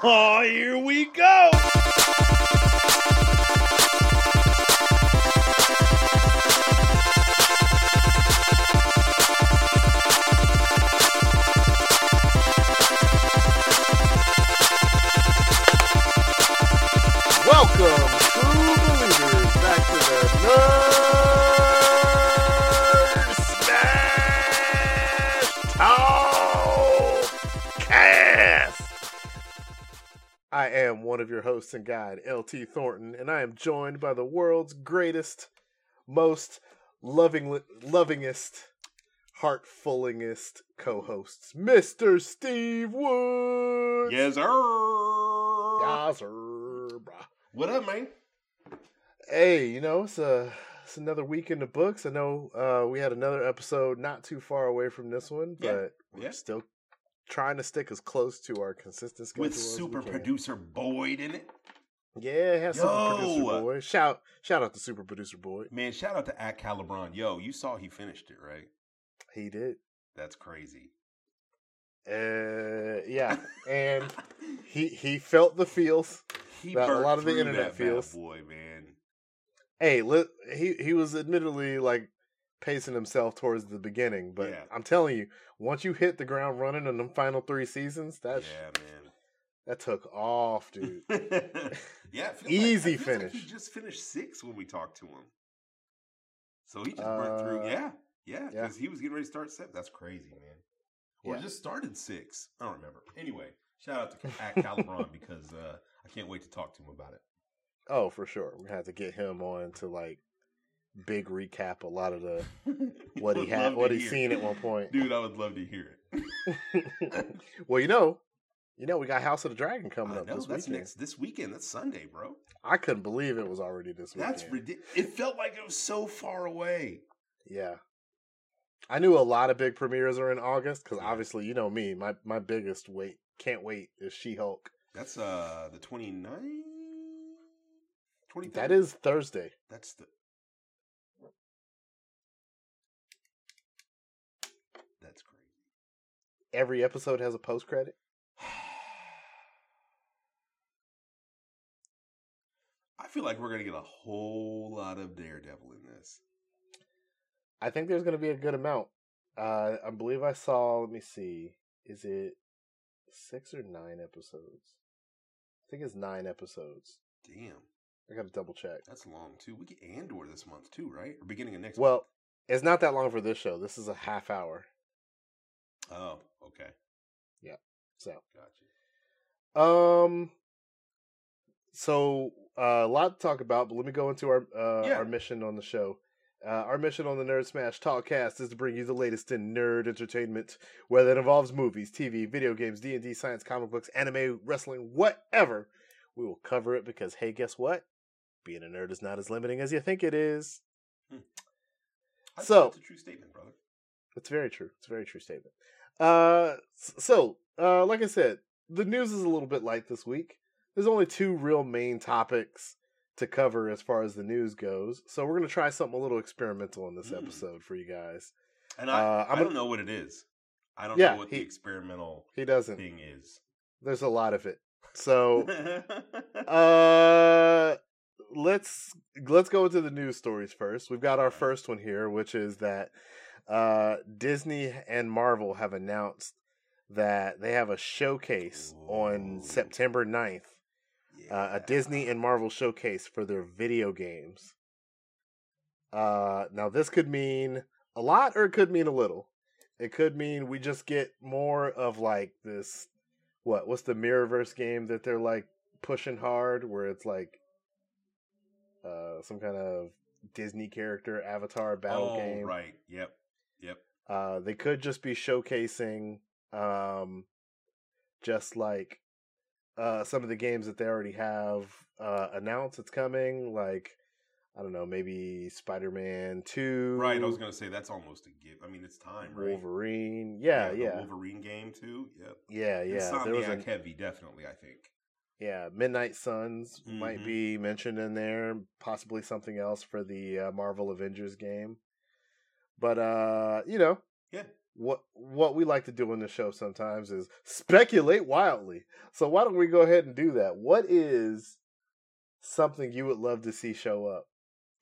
Oh, here we go. I am one of your hosts and guide, LT Thornton, and I am joined by the world's greatest, most loving, lovingest, heartfulingest co-hosts, Mr. Steve Woods. Yes, sir. Yes, sir. What up, man? Hey, you know, it's a it's another week in the books. I know uh we had another episode not too far away from this one, Yeah, but we're yeah. still trying to stick as close to our consistent schedule With super producer Boyd in it. Yeah, has super producer Yo! boy. Shout shout out to super producer Boyd. Man, shout out to at Calibron. Yo, you saw he finished it, right? He did. That's crazy. Uh yeah. And he he felt the feels. he that a lot of the internet feels. boy, man. Hey, li- he he was admittedly like pacing himself towards the beginning, but Yeah. I'm telling you, once you hit the ground running in the final three seasons, that's yeah, man. that took off, dude. yeah, Easy like, feels like finish. he just finished six when we talked to him. So he just burnt through. Uh, Yeah, yeah, yeah. because he was getting ready to start seven. That's crazy, man. Or Yeah. just started six. I don't remember. Anyway, shout out to at Calibron because uh, I can't wait to talk to him about it. Oh, for sure. We had to get him on to like big recap a lot of the what he had, what to he seen at one point. Dude, I would love to hear it. well, you know, you know, we got House of the Dragon coming I up know this that's weekend. next this weekend. That's Sunday, bro. I couldn't believe it was already this weekend. That's ridiculous. It felt like it was so far away. Yeah. I knew a lot of big premieres are in August because Yeah. obviously, you know me, my my biggest wait can't wait is She Hulk. That's uh the 29th? 23rd? That is Thursday. That's the. That's crazy. Every episode has a post credit. I feel like we're gonna get a whole lot of Daredevil in this. I think there's going to be a good amount. Uh, I believe I saw. Let me see. Is it six or nine episodes? I think it's nine episodes. Damn, I got to double check. that's long too. We get Andor this month too, right? Or beginning of next. Well, it's not that long for this show. This is a half hour. oh, okay, Yeah. So, gotcha. um, so uh, a lot to talk about, but let me go into our uh, Yeah. our mission on the show. Uh, our mission on the Nerd Smash Talkcast is to bring you the latest in nerd entertainment, whether it involves movies, TV, video games, D and D, science, comic books, anime, wrestling, whatever. We will cover it because, hey, guess what? Being a nerd is not as limiting as you think it is. I So- that's a true statement, brother. It's very true. It's a very true statement. Uh, so, uh, like I said, the news is a little bit light this week. There's only two real main topics to cover as far as the news goes. So we're gonna try something a little experimental in this Mm. episode for you guys. And I, Uh, I gonna- don't know what it is. I don't Yeah, know what he- the experimental He doesn't. thing is. There's a lot of it. So, uh, let's let's go into the news stories first. We've got our first one here, which is that uh, Disney and Marvel have announced that they have a showcase on September 9th, uh, a Disney and Marvel showcase for their video games. Uh, now this could mean a lot, or it could mean a little. It could mean we just get more of like this. What? What's the Mirrorverse game that they're like pushing hard? Where it's like uh, some kind of Disney character avatar battle oh, game. right. Yep. Yep. Uh, they could just be showcasing um, just like uh, some of the games that they already have uh, announced it's coming. Like I don't know, maybe Spider Man Two. Right. I was gonna say that's almost a give. I mean, it's time, right? Wolverine. Yeah, the yeah, Wolverine game too. Yep. yeah, yeah. There was Insomniac a heavy, definitely. I think. yeah. Midnight Suns might Mhm. be mentioned in there. Possibly something else for the uh, Marvel Avengers game. But uh, you know, Yeah. what what we like to do in the show sometimes is speculate wildly. So why don't we go ahead and do that? What is something you would love to see show up?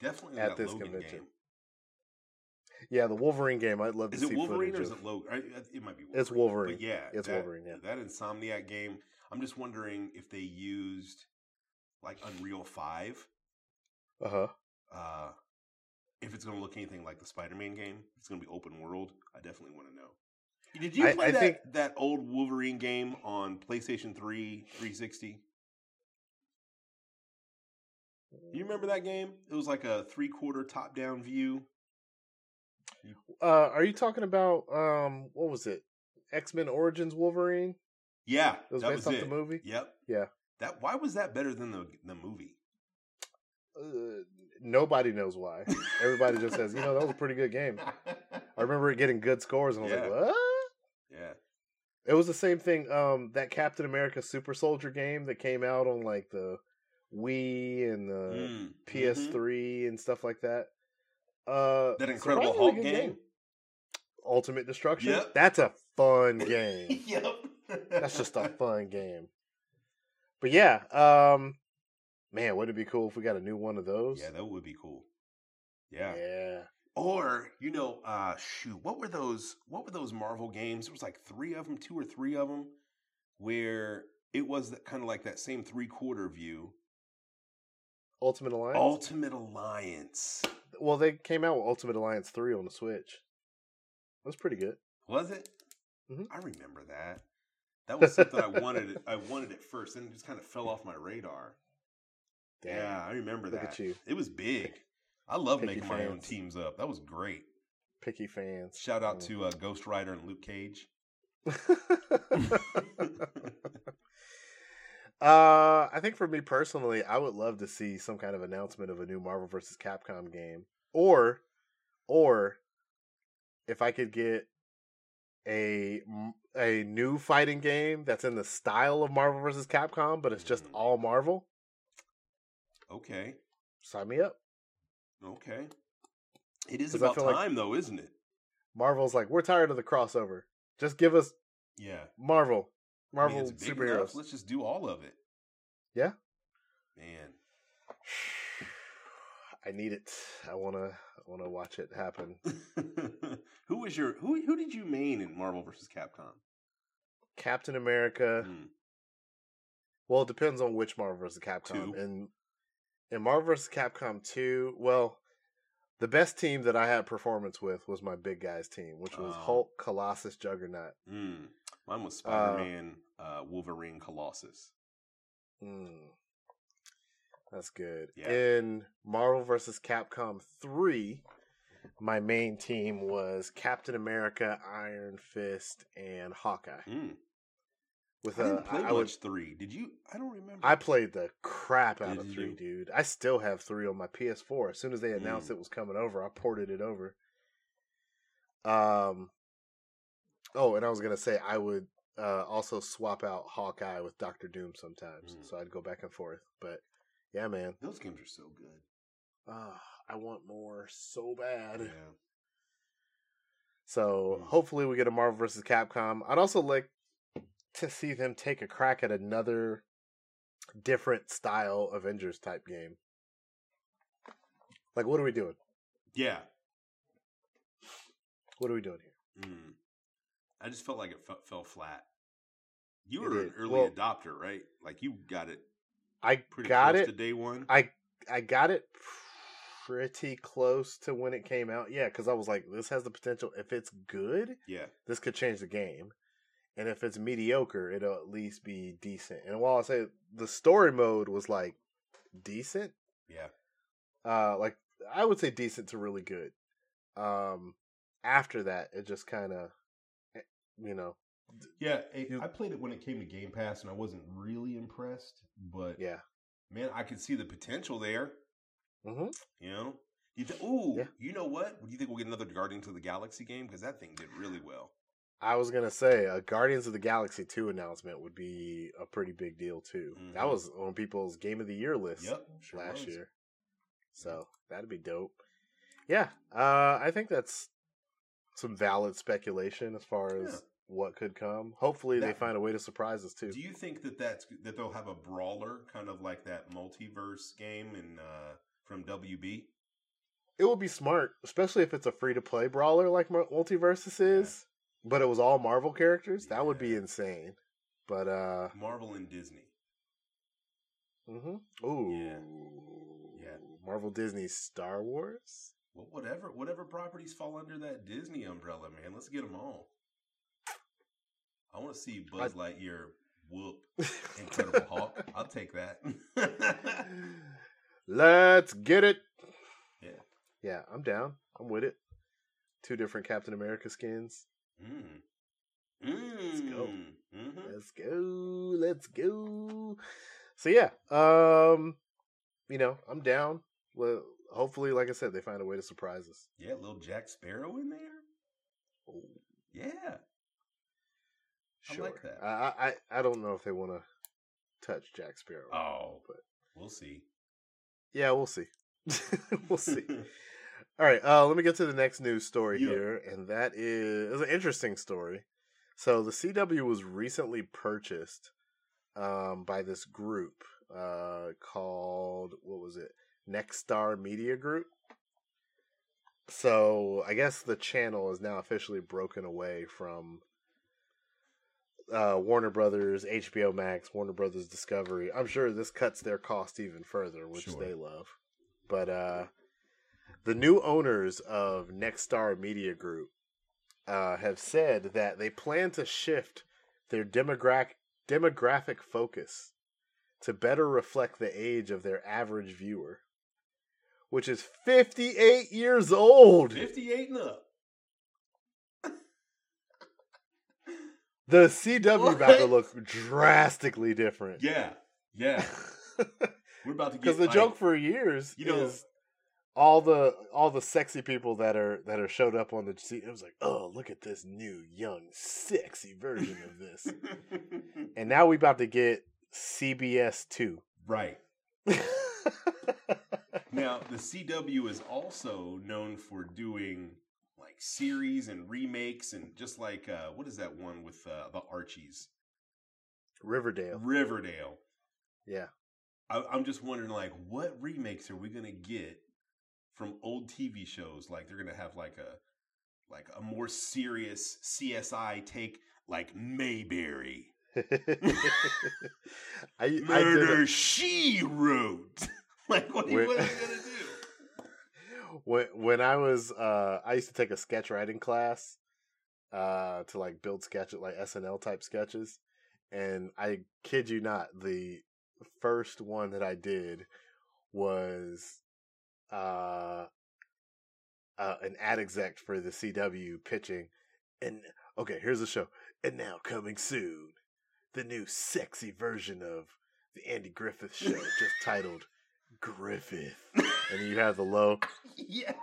Definitely At this Logan convention. game. Yeah, the Wolverine game. I'd love to Is it Wolverine or is it Logan? It might be Wolverine. It's Wolverine. Yeah, It's that, Wolverine, yeah. That Insomniac game. I'm just wondering if they used like Unreal Five. Uh-huh. Uh, if it's going to look anything like the Spider-Man game, if it's going to be open world. I definitely want to know. Did you I- play I that think- that old Wolverine game on PlayStation 3 360? You remember that game? It was like a three-quarter top-down view. Uh, are you talking about um what was it? X-Men Origins Wolverine? Yeah, It was that based was off it. the movie? Yep. Yeah. That why was that better than the the movie? Uh, nobody knows why. Everybody just says, you know, that was a pretty good game. I remember it getting good scores, and I was Yeah. like, what? yeah. It was the same thing. Um, that Captain America Super Soldier game that came out on like the Wii and the Mm, mhm. PS3 and stuff like that. Uh, That Incredible Hulk good game. Ultimate Destruction. Yep. That's a fun game. yep. That's just a fun game. But yeah, um, man, wouldn't it be cool if we got a new one of those? Yeah, that would be cool. Yeah. yeah. Or you know, uh, shoot, what were those? What were those Marvel games? There was like three of them, two or three of them, where it was that kind of like that same three quarter view. Ultimate Alliance. Ultimate Alliance well, they came out with Ultimate Alliance three on the Switch. It was pretty good. was it? Mhm. I remember that. That was something I wanted. I wanted it first, and it just kind of fell off my radar. Yeah, I remember Look that. at you. It was big. I love picky making my own teams up. That was great. Picky fans. Shout out Mm. to uh, Ghost Rider and Luke Cage. uh, I think for me personally, I would love to see some kind of announcement of a new Marvel vs. Capcom game, or, or if I could get a a new fighting game that's in the style of Marvel vs. Capcom, but it's just Mhm. all Marvel. Okay, Sign me up. okay. It is I about feel like- time, though, isn't it? Marvel's like, we're tired of the crossover. Just give us Yeah. Marvel, I Marvel mean, it's superheroes. enough. Let's just do all of it. Yeah. Man. I need it. I wanna I wanna watch it happen. who was your who? Who did you main in Marvel vs. Capcom? Captain America. Hmm. Well, it depends on which Marvel vs. Capcom. Two. In in Marvel vs. Capcom two, well, the best team that I had performance with was my big guys team, which was Oh. Hulk, Colossus, Juggernaut. Hmm. Mine was Spider Man, uh, Wolverine, Colossus. Mm. That's good. Yeah. In Marvel vs. Capcom 3, my main team was Captain America, Iron Fist, and Hawkeye. Hmm. With I a, didn't play I much three. Did you? I don't remember. I played the crap out of 3, you? dude. I still have 3 on my PS4. As soon as they announced Mm. it was coming over, I ported it over. Um Oh, and I was to say I would uh, also swap out Hawkeye with Doctor Doom sometimes. Mm. So I'd go back and forth. But yeah, man. Those games are so good. Ah, I want more so bad. Yeah. So Mm. hopefully we get a Marvel vs. Capcom. I'd also like to see them take a crack at another different style Avengers type game. Like, what are we doing? Yeah. What are we doing here? Mm. I just felt like it fe- fell flat. You were an early Well- adopter, right? Like you got it I pretty got close it. to day one. I I got it pretty close to when it came out. Yeah, because I was like, this has the potential. If it's good, yeah. this could change the game. And if it's mediocre, it'll at least be decent. And while I say the story mode was like decent, Yeah. uh like I would say decent to really good. Um after that it just kind of you know, Yeah. it- I played it when it came to Game Pass, and I wasn't really impressed. But yeah. man, I could see the potential there. Mhm. You know. You th- Ooh, Yeah. you know what? Do you think we'll get another Guardians of the Galaxy game? Because that thing did really well. I was going to say a Guardians of the Galaxy 2 announcement would be a pretty big deal too. That Mhm. was on people's game of the year list Yep. Sure last was. year. So, that'd be dope. Yeah, uh I think that's some valid speculation as far as Yeah. what could come. Hopefully, they find a way to surprise us too. Do you think that that's that they'll have a brawler, kind of like that multiverse game in uh, from WB? It would be smart, especially if it's a free to play brawler like Mul- Multiversus is, but it was all Marvel characters. That would be insane. But uh, Marvel and Disney. Mm-hmm. ooh, Yeah. Yeah. Marvel, Disney, Star Wars. Well, whatever whatever properties fall under that Disney umbrella, man. Let's get them all. I want to see Buzz Lightyear whoop Incredible Hulk. I'll take that. Let's get it. yeah. Yeah, I'm down. I'm with it. Two different Captain America skins. Mm. Mm. Let's go. Mhm. Let's go. Let's go. So yeah, um, you know, I'm down. Well, hopefully, like I said, they find a way to surprise us. Yeah, little Jack Sparrow in there. Oh, Yeah. I sure. like that. I I I don't know if they want to touch Jack Sparrow. Oh, but we'll see. yeah, we'll see. we'll see. All right, uh, let me get to the next news story Yeah. here, and that is it's an interesting story. So the CW was recently purchased um, by this group uh, called what was it? Nexstar Media Group. So I guess the channel is now officially broken away from uh, Warner Brothers, HBO Max, Warner Brothers Discovery. I'm sure this cuts their cost even further, which Sure. they love. But uh, the new owners of Nexstar Media Group uh, have said that they plan to shift their demographic demographic focus to better reflect the age of their average viewer, which is 58 years old. 58 and up. The CW about to look drastically different. Yeah. Yeah. We're about to get Because the like, joke for years you know- is all the all the sexy people that are that are showed up on the seat. It was like, oh, look at this new young sexy version of this. and now we about to get CBS two. right. Now, the CW is also known for doing like series and remakes and just like uh what is that one with uh, the Archies? Riverdale. Riverdale. Yeah. I, I'm just wondering, like, what remakes are we gonna get from old TV shows? Like, they're gonna have like a like a more serious CSI take, like Mayberry, I, I Murder She Wrote. like, what, are you- what are you gonna do? when when I was uh I used to take a sketch writing class uh to like build sketches like SNL type sketches and I kid you not the first one that I did was uh, uh an ad exec for the CW pitching and okay here's the show and now coming soon the new sexy version of the Andy Griffith show just titled Griffith and you have the low yes, dude.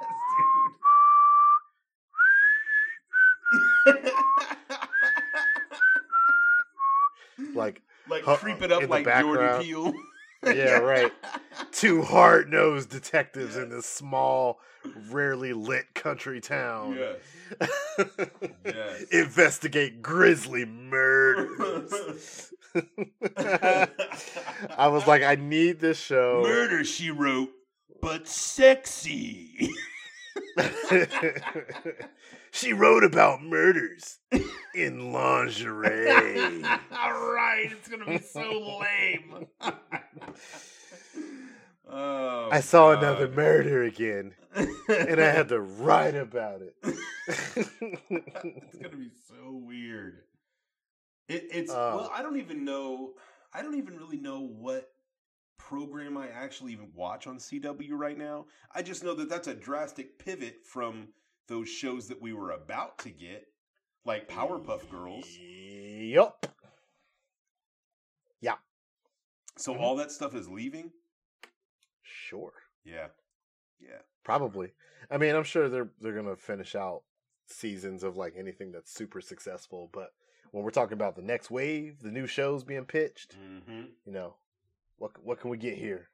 like like creep it up like Jordan. Peele. Yeah, right. two hard nosed detectives in this small, rarely lit country town. Yes. Yes. Investigate grisly murders. I was like, I need this show. Murder, she wrote, but sexy. she wrote about murders in lingerie. All right, it's gonna be so lame. oh, I saw God. another murder again, and I had to write about it. it's gonna be so weird. It, it's Oh. well, I don't even know. I don't even really know what program I actually even watch on CW right now. I just know that that's a drastic pivot from those shows that we were about to get, like Powerpuff Girls. Yup. Yeah. So Mhm. all that stuff is leaving. Sure. Yeah, yeah. Probably. I mean, I'm sure they're they're gonna finish out seasons of like anything that's super successful, but when we're talking about the next wave, the new shows being pitched, Mm-hmm. you know, what what can we get here?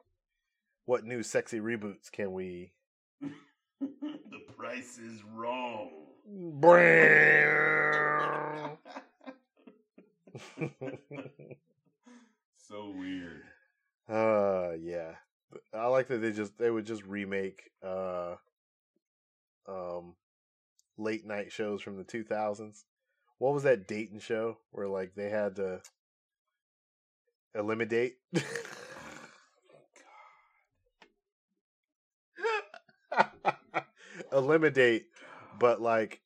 What new sexy reboots can we? the price is wrong. so weird. uh yeah. I like that they just they would just remake uh um late night shows from the 2000s. What was that Dayton show where like they had to eliminate eliminate but like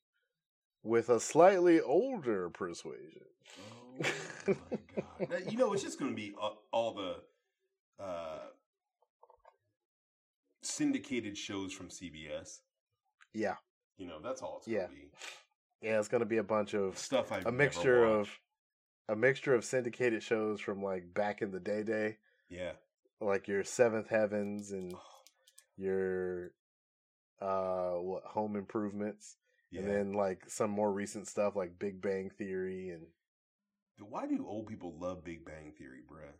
with a slightly older persuasion. Oh my god! That- you know, it's just going to be all, all the uh, syndicated shows from CBS. Yeah. You know, that's all it's Yeah. going to be. Yeah, it's gonna be a bunch of Stuff I've a mixture of a mixture of syndicated shows from like back in the day day, yeah. like your Seventh Heavens and your uh what Home Improvements, Yeah. and then like some more recent stuff like Big Bang Theory and Why do old people love Big Bang Theory, bruh?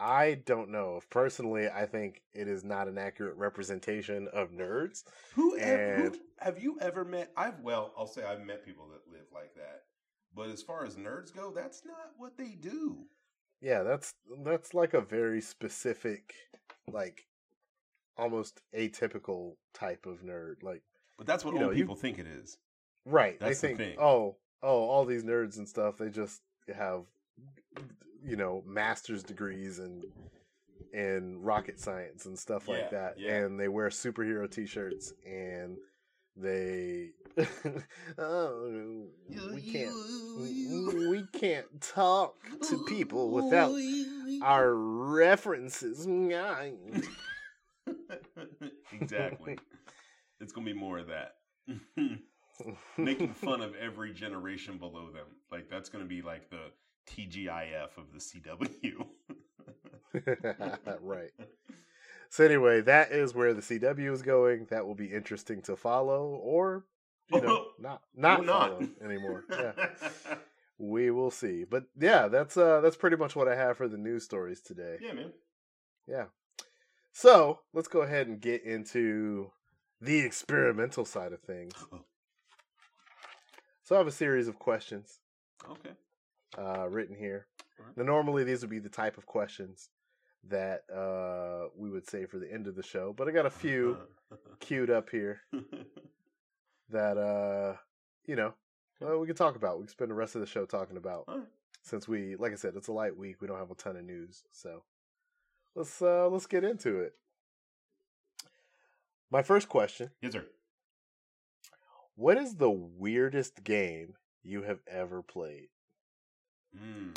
I don't know. Personally, I think it is not an accurate representation of nerds. Who, ever, who And- have you ever met? I've well, I'll say I've met people that live like that. But as far as nerds go, that's not what they do. Yeah, that's that's like a very specific, like almost atypical type of nerd. Like But that's what old know, you- people think it is. Right. That's they think, thing. oh, oh, all these nerds and stuff, they just have, you know, master's degrees and in rocket science and stuff Yeah, like that, yeah. and they wear superhero T-shirts and they, oh, we can't, we, we can't talk to people without our references. exactly. It's gonna be more of that. Making fun of every generation below them. Like that's gonna be like the TGIF of the CW. right. So anyway, that is where the CW is going. That will be interesting to follow, or you know, not not not. follow anymore. Yeah, we will see. But yeah, that's uh that's pretty much what I have for the news stories today. yeah, man. Yeah. So let's go ahead and get into the experimental side of things. So I have a series of questions Okay. uh, written here. Alright. Now, normally these would be the type of questions that uh, we would say for the end of the show, but I got a few queued up here that uh, you know well, we can talk about. We can spend the rest of the show talking about Alright. since we, like I said, it's a light week. We don't have a ton of news, so let's uh, let's get into it. My first question: yes, sir. What is the weirdest game you have ever played? Mm.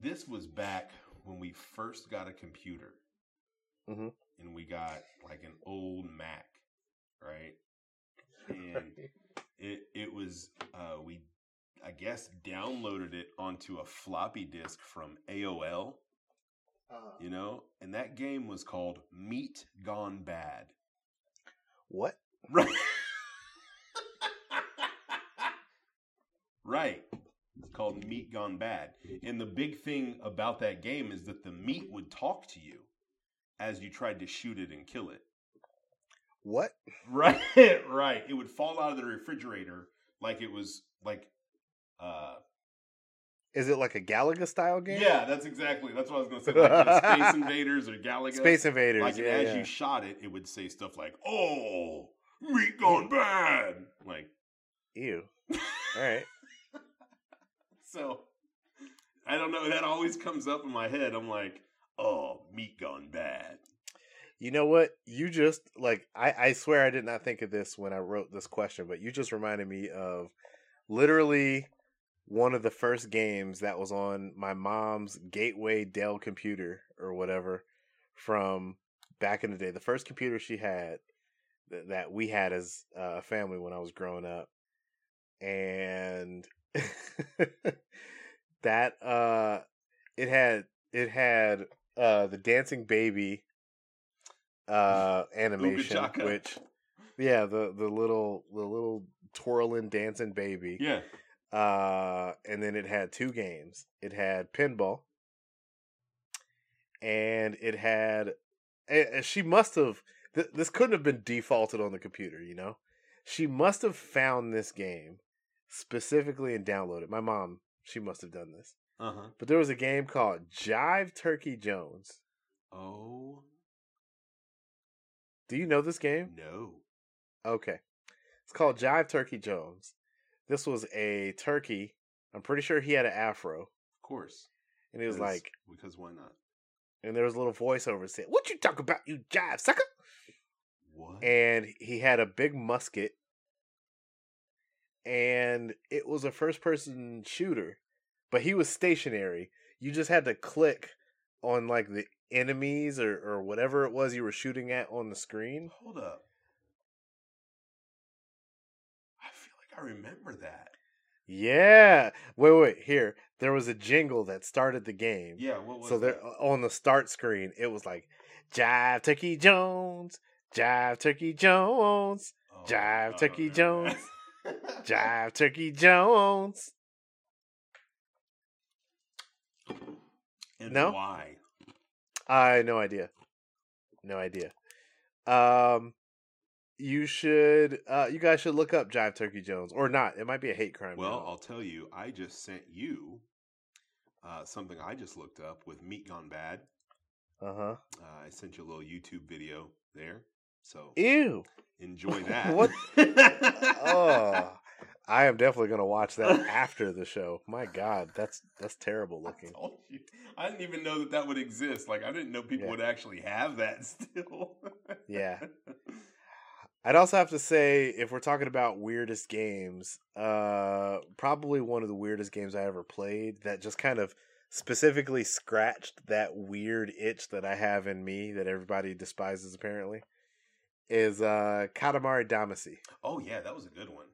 This was back when we first got a computer. Mhm. And we got like an old Mac, right? And it it was uh we I guess downloaded it onto a floppy disk from AOL, uh-huh. you know, and that game was called Meat Gone Bad. what? Right. right. It's called Meat Gone Bad. And the big thing about that game is that the meat would talk to you as you tried to shoot it and kill it. What? Right, right. It would fall out of the refrigerator like it was like uh Is it like a Galaga style game? yeah, that's exactly that's what I was gonna say. Like Space Invaders or Galaga. Space Invaders. like yeah, as yeah. you shot it, it would say stuff like, "Oh, meat gone bad." Like Ew. All right. so, I don't know. That always comes up in my head. I'm like, "Oh, meat gone bad." You know what? You just like I, I swear I did not think of this when I wrote this question, but you just reminded me of literally one of the first games that was on my mom's Gateway Dell computer or whatever from back in the day. The first computer she had th- that we had as uh, a family when I was growing up. And that uh it had it had uh the dancing baby uh animation which yeah the the little the little twirling dancing baby Yeah, uh and then it had two games it had pinball and it had eh, she must have th- this couldn't have been defaulted on the computer you know She must have found this game specifically and downloaded. It. My mom, she must have done this. Uh huh. But there was a game called Jive Turkey Jones. Oh Do you know this game? no. Okay. It's called Jive Turkey Jones. This was a turkey. I'm pretty sure he had an afro. Of course. And he was like, because why not? and there was a little voiceover saying, What you talk about, you jive sucker? What? And he had a big musket. And it was a first person shooter. But he was stationary. You just had to click on like the enemies or, or whatever it was you were shooting at on the screen. Hold up. I feel like I remember that. Yeah. Wait, wait, here. There was a jingle that started the game. Yeah. What was so there that? on the start screen, it was like Jive Turkey Jones, Jive Turkey Jones, Oh, Jive I Turkey Jones. Jive Turkey Jones. and No? why? I no idea. No idea. Um you should uh you guys should look up Jive Turkey Jones or not. It might be a hate crime. Well, now. I'll tell you, I just sent you uh, something I just looked up with Meat Gone Bad. uh-huh. Uh, I sent you a little YouTube video there. So Ew. enjoy that. What? Oh. I am definitely going to watch that after the show. My god, that's that's terrible I looking. told you. I didn't even know that that would exist. Like, I didn't know people Yeah. would actually have that still. Yeah. I'd also have to say, if we're talking about weirdest games, uh, probably one of the weirdest games I ever played that just kind of specifically scratched that weird itch that I have in me that everybody despises apparently is uh, Katamari Damacy. Oh, yeah, that was a good one.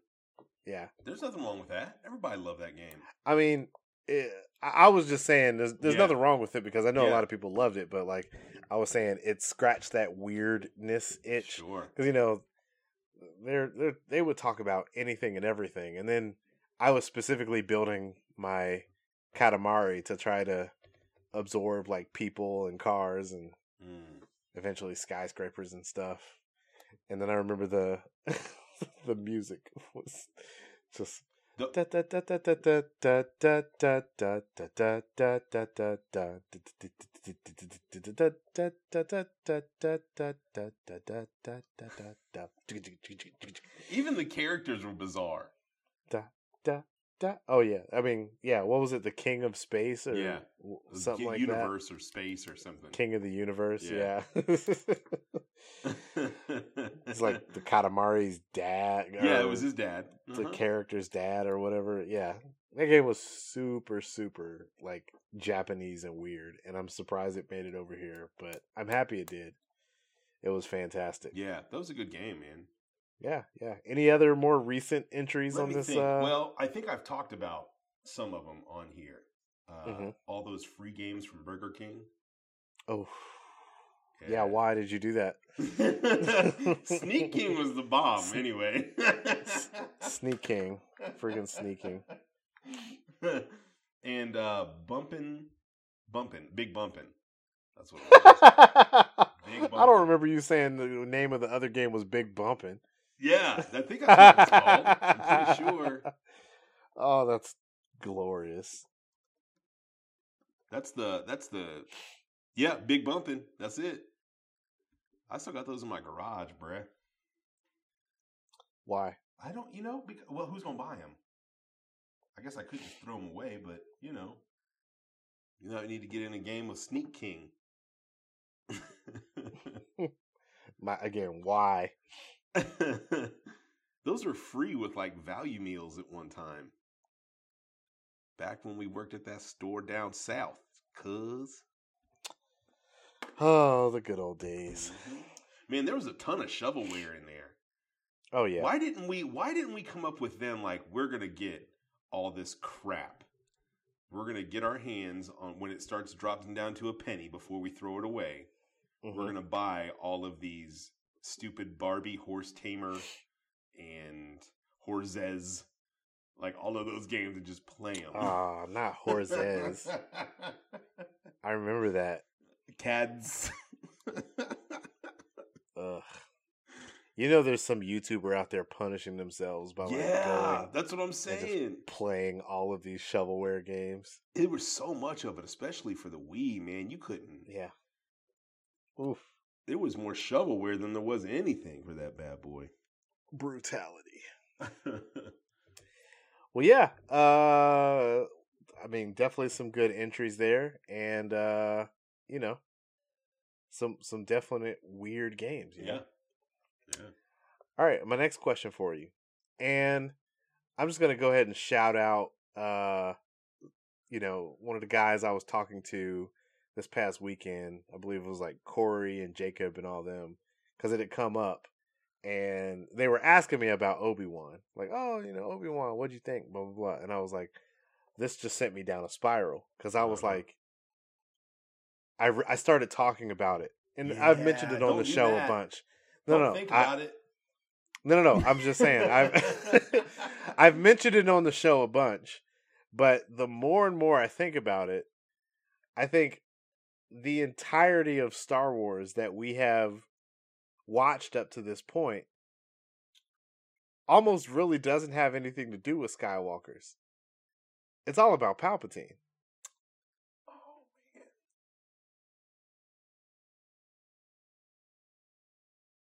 Yeah, There's nothing wrong with that. Everybody loved that game. I mean, it, I I was just saying there's there's Yeah. nothing wrong with it because I know a lot of people loved it, but like I was saying, it scratched that weirdness itch. Sure. because you know they're, they're they would talk about anything and everything and then i was specifically building my katamari to try to absorb like people and cars and Mm. eventually skyscrapers and stuff and then i remember the the music was just even the characters were bizarre. Da, da, da. Oh yeah, I mean, yeah. What was it? The King of Space or yeah, something like universe that. Universe or space or something. King of the Universe. Yeah. yeah. it's like the Katamari's dad. Yeah, it was his dad. Uh-huh. The character's dad or whatever. Yeah, that game was super, super like Japanese and weird, and I'm surprised it made it over here, but I'm happy it did. It was fantastic. Yeah, that was a good game, man. yeah, yeah. Any other more recent entries Let on this? Uh, Well, I think I've talked about some of them on here. Uh, Mhm. All those free games from Burger King. oh, yeah. Why did you do that? Sneak King was the bomb, anyway. Sneak King, friggin' sneaking. and uh, bumping, bumpin', big bumping. That's what. It was. I Bumpin'. don't remember you saying the name of the other game was Big Bumping. Yeah, I think that's what it's called. I'm pretty sure. Oh, that's glorious. That's the that's the yeah, big bumping. That's it. I still got those in my garage, bruh. Why? I don't, you know, because, well, who's gonna buy them? I guess I could just throw them away, but you know, you know, I need to get in a game of Sneak King. My again, why? Those were free with like value meals at one time. Back when we worked at that store down south, cuz. Oh, the good old days. Mhm. Man, there was a ton of shovelware in there. Oh yeah. Why didn't we why didn't we come up with them like we're gonna get all this crap? We're gonna get our hands on when it starts dropping down to a penny before we throw it away. We're Mhm. gonna buy all of these stupid Barbie horse tamer and Horsez, like all of those games and just play them. Ah, not Horsez. I remember that. Catz. Ugh. You know, there's some YouTuber out there punishing themselves by like yeah, that's what I'm saying. playing all of these shovelware games. There was so much of it, especially for the Wii, man. You couldn't. Yeah. Oof. There was more shovelware than there was anything for that bad boy. Brutality. Well, yeah. Uh, I mean, definitely some good entries there, and uh, you know, some some definite weird games. You yeah. know? Yeah. All right, my next question for you, and I'm just gonna go ahead and shout out, uh, you know, one of the guys I was talking to this past weekend. I believe it was like Corey and Jacob and all them, because it had come up, and they were asking me about Obi Wan, like, oh, you know, Obi Wan, what'd you think? Blah blah blah, and I was like, this just sent me down a spiral because I was Uh-huh. like, I re- I started talking about it, and I've mentioned it on the show a bunch. No, oh, Don't no, think I- about it. no, no, no. I'm just saying. I've I've mentioned it on the show a bunch, but the more and more I think about it, I think the entirety of Star Wars that we have watched up to this point almost really doesn't have anything to do with Skywalkers. It's all about Palpatine.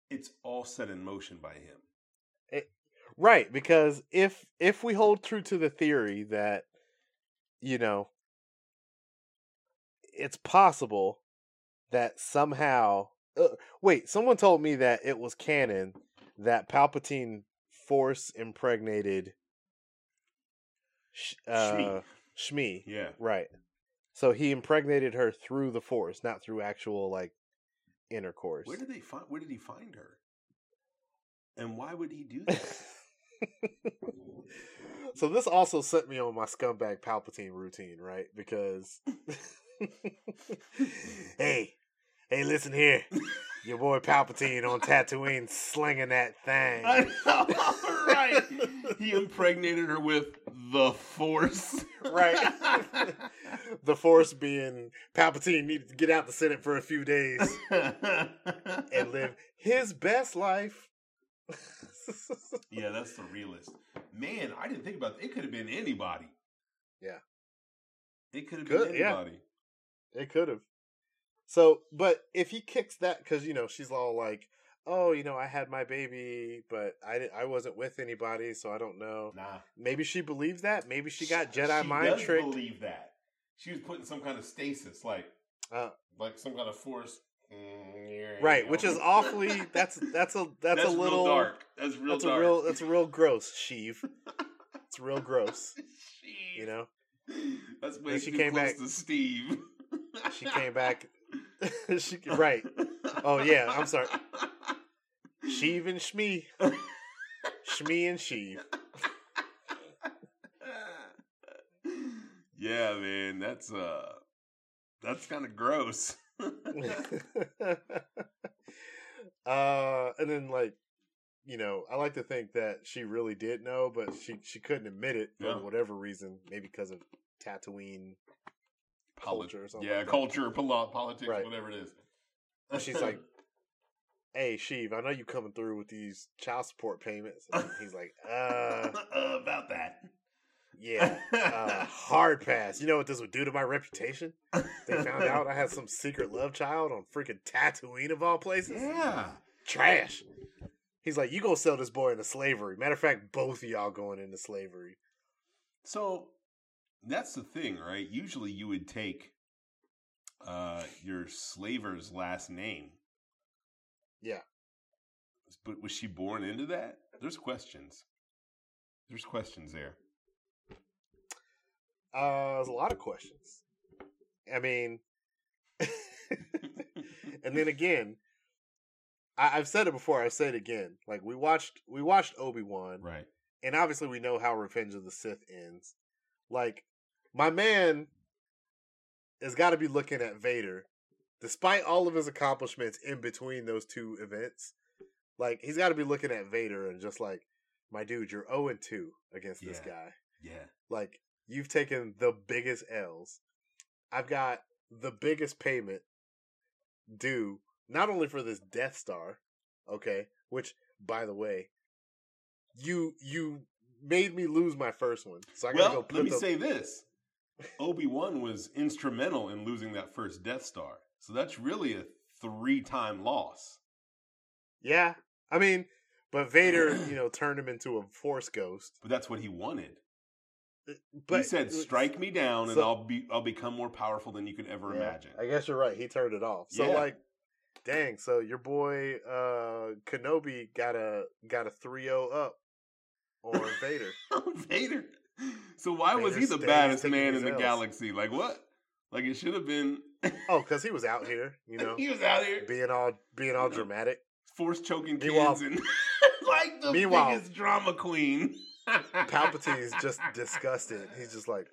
It's all set in motion by him. Right, because if if we hold true to the theory that you know it's possible that somehow uh, wait, someone told me that it was canon that Palpatine force impregnated Sh- uh, Shmi. Shmi. Yeah. Right. So he impregnated her through the force, not through actual like intercourse. Where did they find where did he find her? And why would he do that? so this also sent me on my scumbag Palpatine routine, right? Because hey, hey, listen here, your boy Palpatine on Tatooine slinging that thing. Right. He impregnated her with the force. right. the Force being Palpatine needed to get out the Senate for a few days and live his best life. yeah, that's the realist. Man, I didn't think about it. It could have been anybody. Yeah. It could have been yeah. anybody. It could have. So, but if he kicks that, because you know she's all like, "Oh, you know, I had my baby, but I di- I wasn't with anybody, so I don't know." Nah. Maybe she believes that. Maybe she got Jedi she mind does tricked. believe that. She was putting some kind of stasis, like Uh, like some kind of force. Mm, right, which is awfully. That's that's a that's, a real little dark. That's real That's dark. a real that's a real gross, Sheev. It's real gross. Jeez. You know, That's way she came back- to Steve. she came back. she right. Oh yeah, I'm sorry. Sheev and Shmi. Shmi and Sheev. yeah, man, that's uh, that's kind of gross. uh, and then like, you know, I like to think that she really did know, but she she couldn't admit it for Yeah. whatever reason, maybe because of Tatooine Polit- culture or something. yeah, like culture, polo- politics, Right. whatever it is. She's like, "Hey, Sheev, I know you coming through with these child support payments." And he's like, "Uh, Uh, about that. yeah, uh, hard pass. You know what this would do to my reputation? They found out I had some secret love child on freaking Tatooine of all places. Yeah. Trash." He's like, "You gonna sell this boy into slavery? Matter of fact, both of y'all going into slavery." So that's the thing, right? Usually you would take uh, your slaver's last name. Yeah. But was she born into that? There's questions. There's questions there. Uh, there's a lot of questions. I mean, and then again, I, I've said it before. I say it again. Like we watched, we watched Obi Wan, Right. and obviously we know how Revenge of the Sith ends. Like my man has got to be looking at Vader, despite all of his accomplishments in between those two events. Like he's got to be looking at Vader and just like, my dude, you're zero and two against this guy. Yeah. Like you've taken the biggest L's. I've got the biggest payment due not only for this Death Star, okay, which by the way, you you made me lose my first one. So I gotta well, go put let me the, say this: Obi Wan was instrumental in losing that first Death Star, so that's really a three-time loss. Yeah. I mean, but Vader, you know, turned him into a force ghost. But that's what he wanted. But he said, "Strike me down, and so- I'll be I'll become more powerful than you could ever Yeah, imagine." I guess you're right. He turned it off. So Yeah. like, dang. So your boy uh Kenobi got a got a 3-0 up on Vader. Vader. So why was he the baddest man in the galaxy? Like what? Like it should have been. Oh, because he was out here, you know, he was out here being all being all dramatic. force choking kids Meanwhile- and like the Meanwhile- biggest drama queen. Palpatine is just disgusted. He's just like,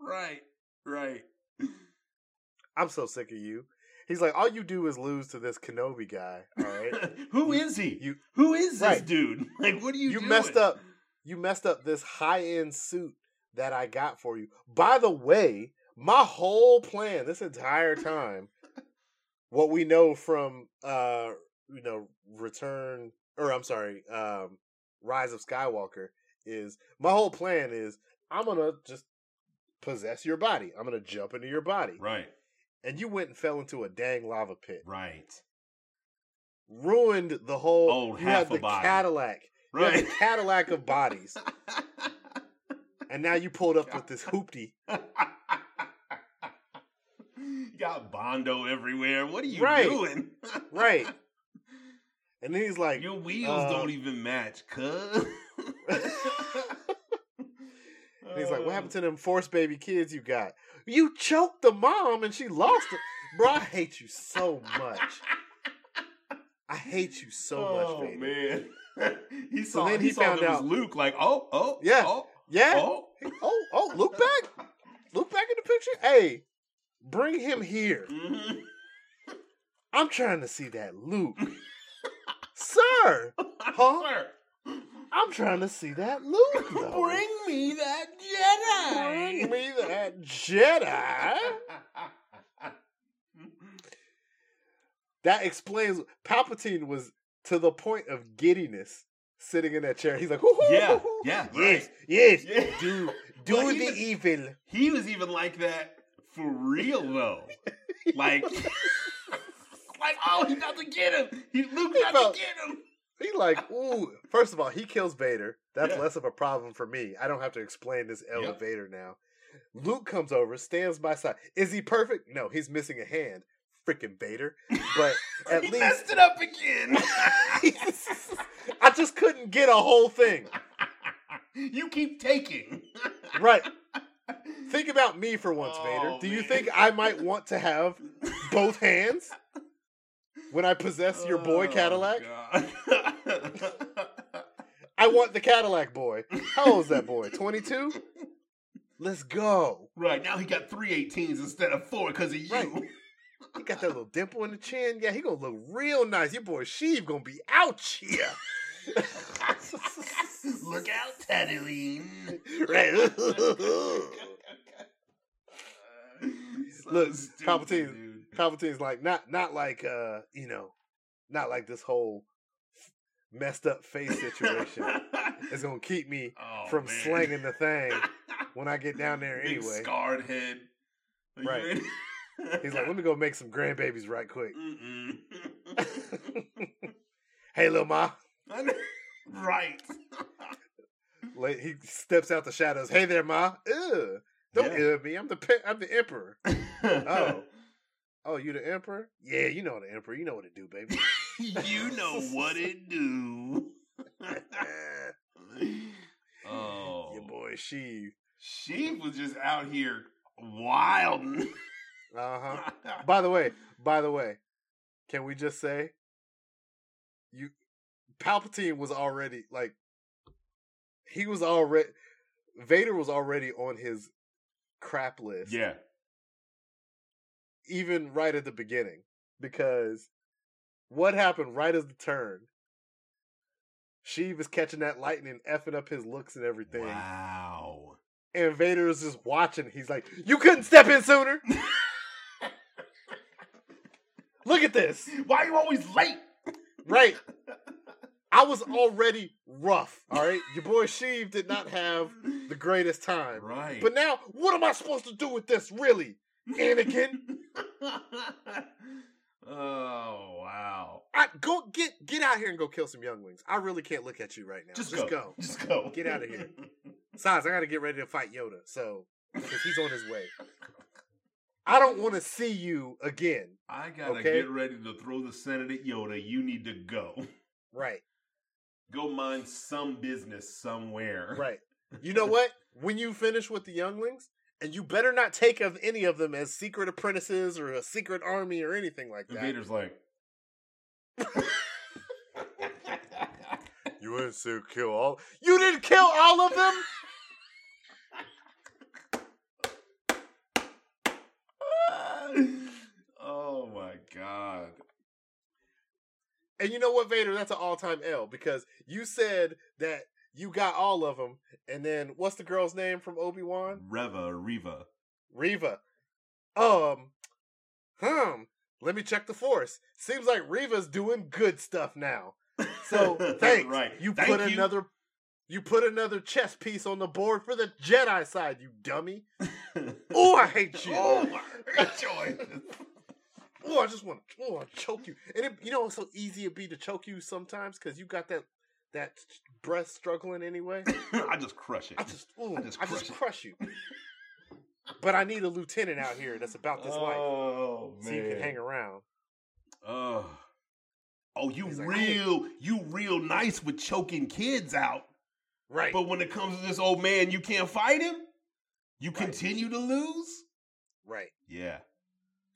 right, right. I'm so sick of you. He's like, all you do is lose to this Kenobi guy. All right, Who is he? You- Who is this dude? Like, what are you? you doing? messed up. You messed up this high end suit that I got for you. By the way, my whole plan this entire time, what we know from uh you know Return or I'm sorry, um Rise of Skywalker is my whole plan is I'm gonna just possess your body. I'm gonna jump into your body, Right, and you went and fell into a dang lava pit, right, ruined the whole. Oh, you half the body. Cadillac, right. the Cadillac of bodies. And now you pulled up with this hoopty. you got Bondo everywhere. What are you Right. doing? Right. And then he's like, Your wheels uh, don't even match, cuz. and he's like, what happened to them force baby kids you got? You choked the mom and she lost it. Bro, I hate you so much. I hate you so oh, much, baby. man. he saw, then he, he found out- was Luke, like, oh, oh, Yeah. oh, Yeah. oh. Oh, oh, look back. Look back in the picture. Hey, bring him here. Mhm. I'm trying to see that Luke. Sir, Huh? Sir, I'm trying to see that Luke, though. Bring me that Jedi. Bring me that Jedi. That explains Palpatine was to the point of giddiness sitting in that chair. He's like, "Hoo-hoo, Yeah, yeah, yes, right. yes, Yeah. do do Well, the even- evil." He was even like that for real though. Like, like, oh, he about to get him. He Luke He about felt- to get him. He like, ooh. First of all, he kills Vader. That's Yeah. less of a problem for me. I don't have to explain this elevator Yep. now. Luke comes over, stands by side. Is he perfect? No, he's missing a hand. Freaking Vader. But at he least messed it up again. I just couldn't get a whole thing. you keep taking. Right. Think about me for once, oh, Vader. Oh, Do you think I might want to have both hands when I possess your boy Oh, Cadillac? I want the Cadillac boy. How old is that boy? 22? Let's go. right now, he got three 18s instead of four because of you. Right. He got that little dimple in the chin. Yeah, he gonna look real nice. Your boy Sheev gonna be out here. Look out, Tatooine. Right. Look, stupid, Palpatine- dude. Palpatine's like not not like uh you know not like this whole messed up face situation is gonna keep me Oh, from man. slanging the thing when I get down there Big anyway. scarred head. Are Right. He's like, let me go make some grandbabies right quick. Hey, little ma. right. Like, He steps out the shadows. Hey there, ma. Ugh. Don't Yeah. me. I'm the pe- I'm the emperor. Oh. Oh, you the emperor? Yeah, you know the emperor. You know what to do, baby. you know what it do. oh, Your boy Sheev. she was just out here wild. Uh huh. By the way, by the way, can we just say you Palpatine was already like he was already Vader was already on his crap list. yeah, Even right at the beginning. Because what happened right as the turn? Sheev is catching that lightning, effing up his looks and everything. wow. And Vader is just watching. He's like, You couldn't step in sooner. Look at this. Why are you always late? Right. I was already rough. All right. Your boy Sheev did not have the greatest time. Right. But now, what am I supposed to do with this, really? Anakin? oh wow. I go get get out here and go kill some younglings. I really can't look at you right now. Just, Just go. go. Just go. Get out of here. Besides, I gotta get ready to fight Yoda, so because he's on his way. I don't want to see you again. I gotta Okay. get ready to throw the Senate at Yoda. You need to go. Right, Go mind some business somewhere. right. You know what? When you finish with the younglings, and you better not take of any of them as secret apprentices or a secret army or anything like that. Vader's like, You didn't say kill all. You didn't kill all of them. Oh my god. And you know what, Vader? That's an all-time L because you said that you got all of them, and then what's the girl's name from Obi Wan? Reva, Reva. Riva. Um, hmm. Let me check the Force. Seems like Riva's doing good stuff now. So thanks. right. You Thank put you. another. You put another chess piece on the board for the Jedi side, you dummy. Oh, I hate you. oh my joy. Oh, I just want to oh, I choke you. And it, you know it's so easy it be to choke you sometimes because you got that that breath struggling anyway. I just crush it. I just, ooh, I I just just, crush it. crush you. but I need a lieutenant out here that's about this life, oh so you can hang around. Oh. Oh, you He's like, real, you real nice with choking kids out. Right. But when it comes to this old man, you can't fight him. You Right. continue to lose. right. Yeah.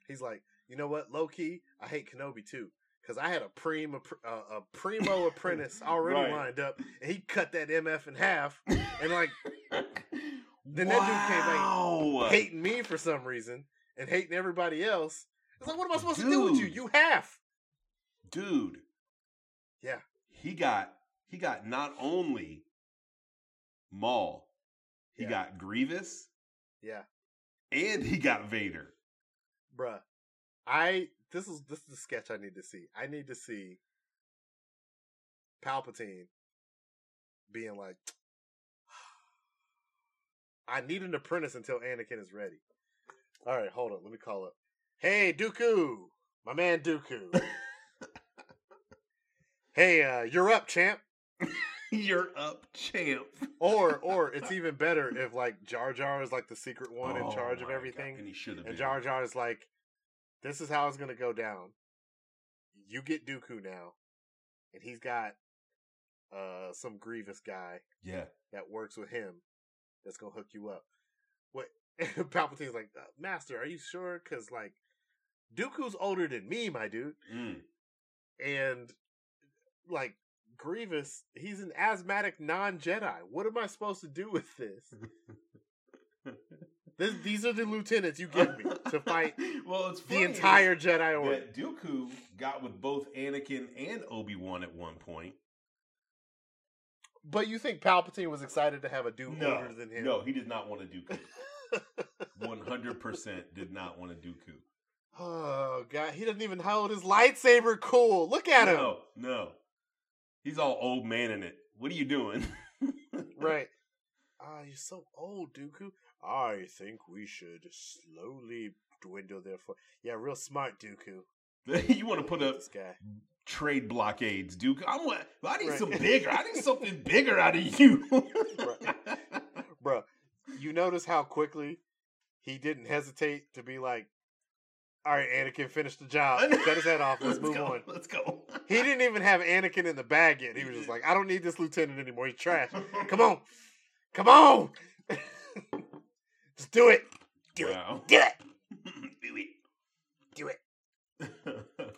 He's like, you know what? Low key, I hate Kenobi too. Because I had a primo, uh, a primo apprentice already Right. lined up, and he cut that MF in half, and like Then that dude came like wow. hating me for some reason, and hating everybody else. It's like, what am I supposed to do with you? You half. dude. Yeah. He got he got not only Maul, he Yeah. got Grievous, Yeah, and he got Vader. bruh. I this is this is the sketch I need to see. I need to see Palpatine being like, I need an apprentice until Anakin is ready. All right, hold on. Let me call up. Hey, Dooku, my man Dooku. hey, uh, you're up, champ. You're up, champ. Or, or it's even better if like Jar Jar is like the secret one in Oh charge of my God, everything. And he should have been. Jar Jar is like, this is how it's gonna go down. You get Dooku now, and he's got uh some Grievous guy Yeah. that works with him that's gonna hook you up. What Palpatine's like, uh, Master, are you sure? Because like, Dooku's older than me, my dude, Mm. and like Grievous, he's an asthmatic non-Jedi. What am I supposed to do with this? this these are the lieutenants you give me to fight well, it's the entire Jedi Order. that Dooku got with both Anakin and Obi Wan at one point. But you think Palpatine was excited to have a dude No, older than him? no, he did not want a Dooku. One hundred percent did not want a Dooku. Oh god, he doesn't even hold his lightsaber cool. Look at him. No, no, he's all old man in it. What are you doing? Right. Ah, you're so old, Dooku. I think we should slowly dwindle their for Yeah, real smart, Dooku. you want to put up trade blockades, Dooku? I want. I need Right. some bigger. I need something bigger out of you. Bruh, you notice how quickly he didn't hesitate to be like, all right, Anakin, finish the job. Cut his head off. Let's, move go. on. Let's go. He didn't even have Anakin in the bag yet. He was just like, I don't need this lieutenant anymore. He's trash. Come on. Come on. just do it. Do Wow. it. Do it. Do Do it. it.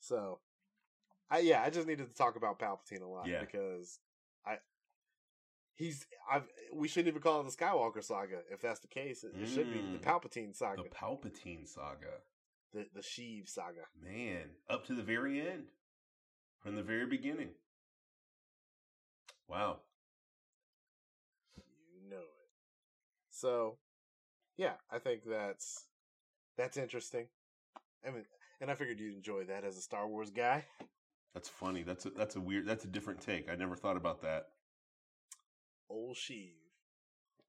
So, I yeah, I just needed to talk about Palpatine a lot Yeah. because I he's I've we shouldn't even call it the Skywalker saga. If that's the case, it, it should be the Mm. Palpatine saga, the Palpatine saga. the the Sheev saga. Man, up to the very end. From the very beginning. Wow. You know it. So, yeah, I think that's that's interesting. I mean, and I figured you'd enjoy that as a Star Wars guy. That's funny. That's a, that's a weird. That's a different take. I never thought about that. Old Sheev,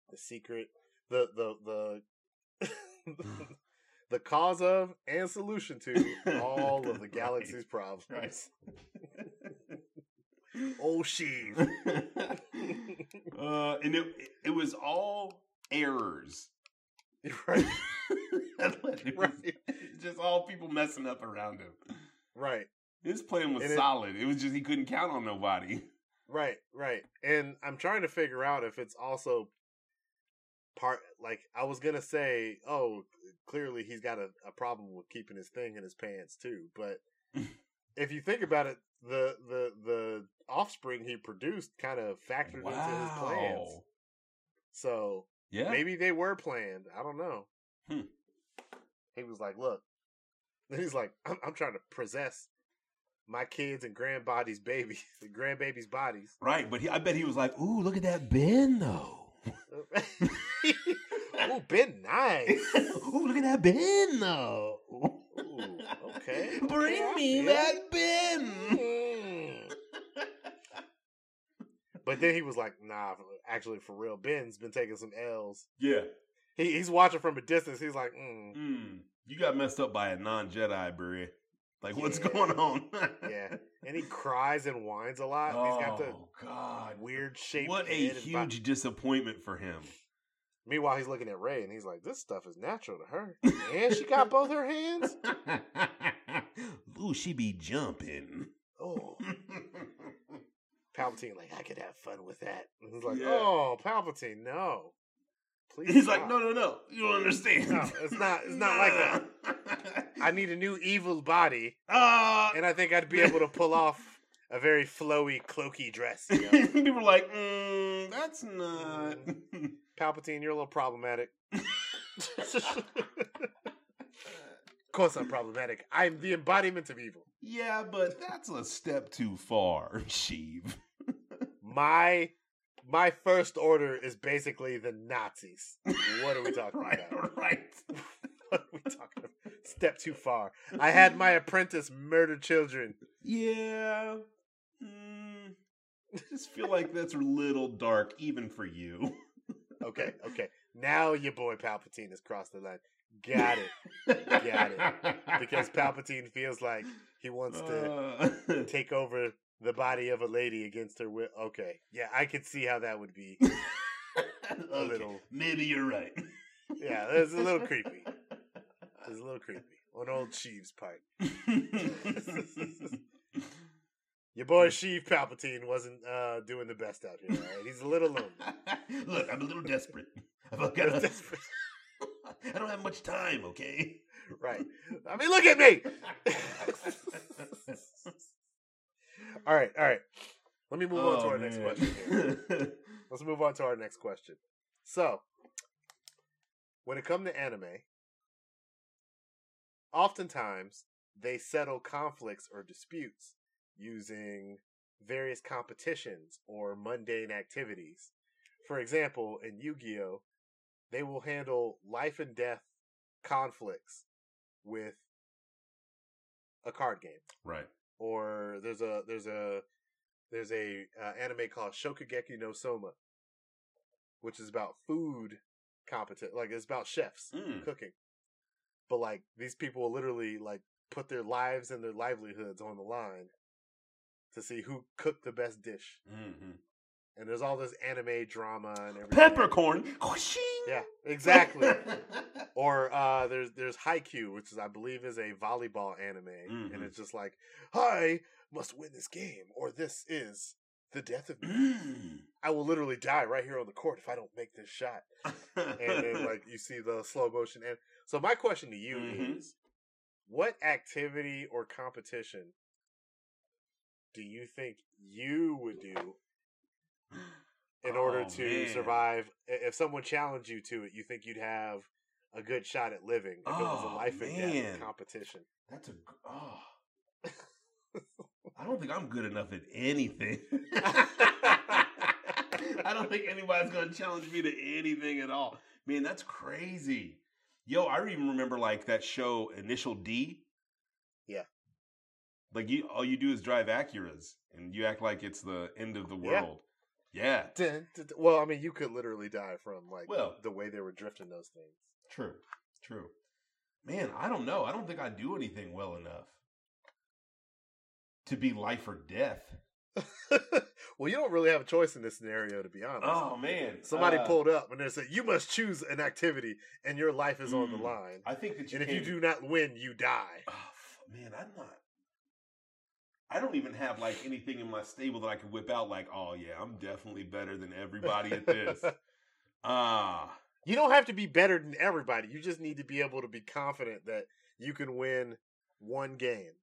the secret, the the the the cause of and solution to all of the Right. galaxy's problems. Old Sheev. uh, and it it was all errors. right, It right, just all people messing up around him. right. His plan was And it- solid. It was just he couldn't count on nobody. Right, right. And I'm trying to figure out if it's also part like I was gonna say, oh, clearly he's got a, a problem with keeping his thing in his pants too. But if you think about it, the the the offspring he produced kind of factored into his plans. So Yeah. maybe they were planned. I don't know. Hmm. He was like, look. Then he's like, I'm, I'm trying to possess my kids and grandbody's babies, grandbaby's bodies. Right, but he, I bet he was like, "Ooh, look at that Ben, though. oh, Ben, nice. Ooh, look at that Ben, though. Ooh, okay. Bring okay, me that. Ben." Mm. But then he was like, "Nah, actually, for real, Ben's been taking some L's. Yeah. He, he's watching from a distance. He's like, mm, Mm, you got messed up by a non-Jedi, Brie. Like, what's going on? yeah." And he cries and whines a lot. oh he's got the oh, God! weird shape. What a huge disappointment for him. Meanwhile, he's looking at Rey and he's like, "This stuff is natural to her, and she got both her hands." Ooh, she be jumping. Oh, Palpatine, like I could have fun with that. And he's like, Yeah. "Oh, Palpatine, no, please." He's like, no, no, no. You don't understand. No, it's not- it's not like that. I need a new evil body, Uh, and I think I'd be able to pull off a very flowy, cloaky dress. You know? people are like, mm, that's not. Palpatine, you're a little problematic. of course, I'm problematic. I'm the embodiment of evil. yeah, but that's a step too far, Sheev. My my first order is basically the Nazis. What are we talking right, about? right. What are we talking about? Step too far. I had my apprentice murder children. Yeah. Mm, I just feel like that's a little dark, even for you. Okay, okay. Now your boy Palpatine has crossed the line. Got it. Got it. Because Palpatine feels like he wants to Uh, take over the body of a lady against her will. Okay, yeah, I could see how that would be. okay, little- Maybe you're right. Yeah, it's a little creepy. It's a little creepy on old Sheev's part. Your boy Sheev Palpatine wasn't uh, doing the best out here. All right? He's a little lonely. Look, I'm a little desperate. I've got a, I don't have much time, okay? right. I mean, look at me. All right, all right. Let me move on to Oh, our next question. Let's move on to our next question. So, when it comes to anime, oftentimes they settle conflicts or disputes using various competitions or mundane activities. For example, in Yu Gi Oh!, they will handle life and death conflicts with a card game right. Or there's a there's a there's a uh, anime called Shokugeki no Soma, which is about food competition. Like it's about chefs Mm. cooking, but like these people literally like put their lives and their livelihoods on the line to see who cooked the best dish. hmm And there's all this anime drama and everything. Peppercorn. Yeah, exactly. Or uh, there's there's Haikyuu, which is I believe is a volleyball anime, and Mhm. it's just like I must win this game, or this is the death of me. Mm. I will literally die right here on the court if I don't make this shot. And then like you see the slow motion. And so my question to you Mhm. is, what activity or competition do you think you would do in order Oh, to man. survive? If someone challenged you to it, you think you'd have a good shot at living if it was a Oh, life and death competition. That's a. Oh. I don't think I'm good enough at anything. I don't think anybody's gonna challenge me to anything at all. Man, that's crazy. Yo, I even remember like that show Initial D. Yeah. Like you, all you do is drive Acuras, and you act like it's the end of the world. Yeah, Dun, dun, dun. Well, I mean, you could literally die from like Well- the way they were drifting those things. true, true. Man, I don't know. I don't think I do anything well enough to be life or death. well, you don't really have a choice in this scenario, to be honest. Oh man, Somebody Uh, pulled up and they said, "You must choose an activity, and your life is on the Mm. line. I think that you and if you do not win, you die." Oh, man, I'm not. I don't even have like anything in my stable that I could whip out. Like, oh yeah, I'm definitely better than everybody at this. Ah, You don't have to be better than everybody. You just need to be able to be confident that you can win one game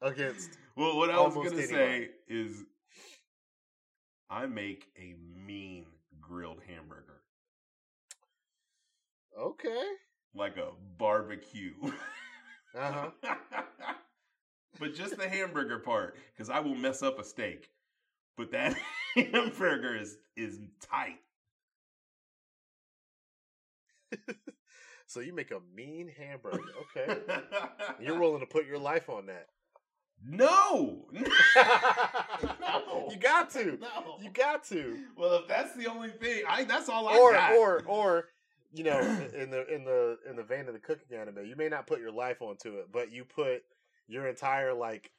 against. well, what I was gonna say is, I make a mean grilled hamburger, Okay. like a barbecue. Uh huh. but just the hamburger part, because I will mess up a steak. But that hamburger is is tight. So you make a mean hamburger. Okay. You're willing to put your life on that. no, you got to. No. You got to. Well, if that's the only thing, I that's all I Or got. or or you know, in the in the in the vein of the cooking anime, you may not put your life onto it, but you put your entire like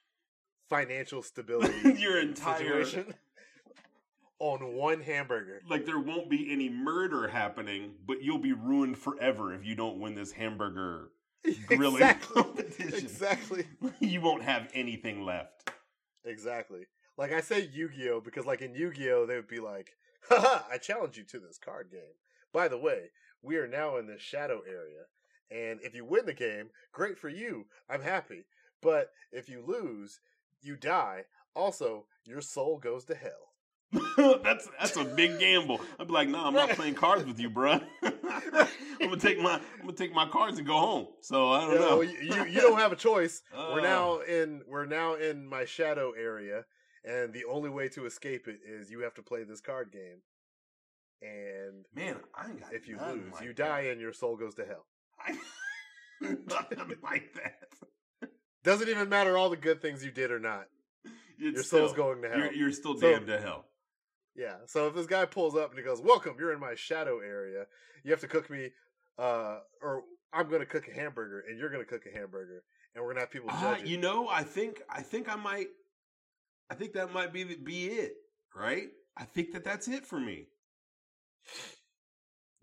financial stability Your entire- situation on one hamburger. like there won't be any murder happening, but you'll be ruined forever if you don't win this hamburger grilling exactly. competition. Exactly. you won't have anything left. Exactly. Like I say Yu-Gi-Oh because like in Yu-Gi-Oh they would be like, "Haha, I challenge you to this card game. By the way, we are now in the shadow area, and if you win the game, great for you. I'm happy. But if you lose, you die. Also, your soul goes to hell." that's that's a big gamble. I'd be like, nah, I'm not playing cards with you, bruh. I'm gonna take my I'm gonna take my cards and go home. So I don't You, know. know, you, you don't have a choice. we're Oh. now in we're now in my shadow area, and the only way to escape it is you have to play this card game. And Man, I ain't got if you lose, like you that. die and your soul goes to hell. I, nothing like that. Doesn't even matter all the good things you did or not. It's your soul's still- going to hell. You're, you're still So- damned to hell. Yeah. So if this guy pulls up and he goes, "Welcome, you're in my shadow area. You have to cook me, uh, or I'm going to cook a hamburger, and you're going to cook a hamburger, and we're going to have people Ah, judge it." you know, I think I think I might. I think that might be the- be it, right? I think that that's it for me.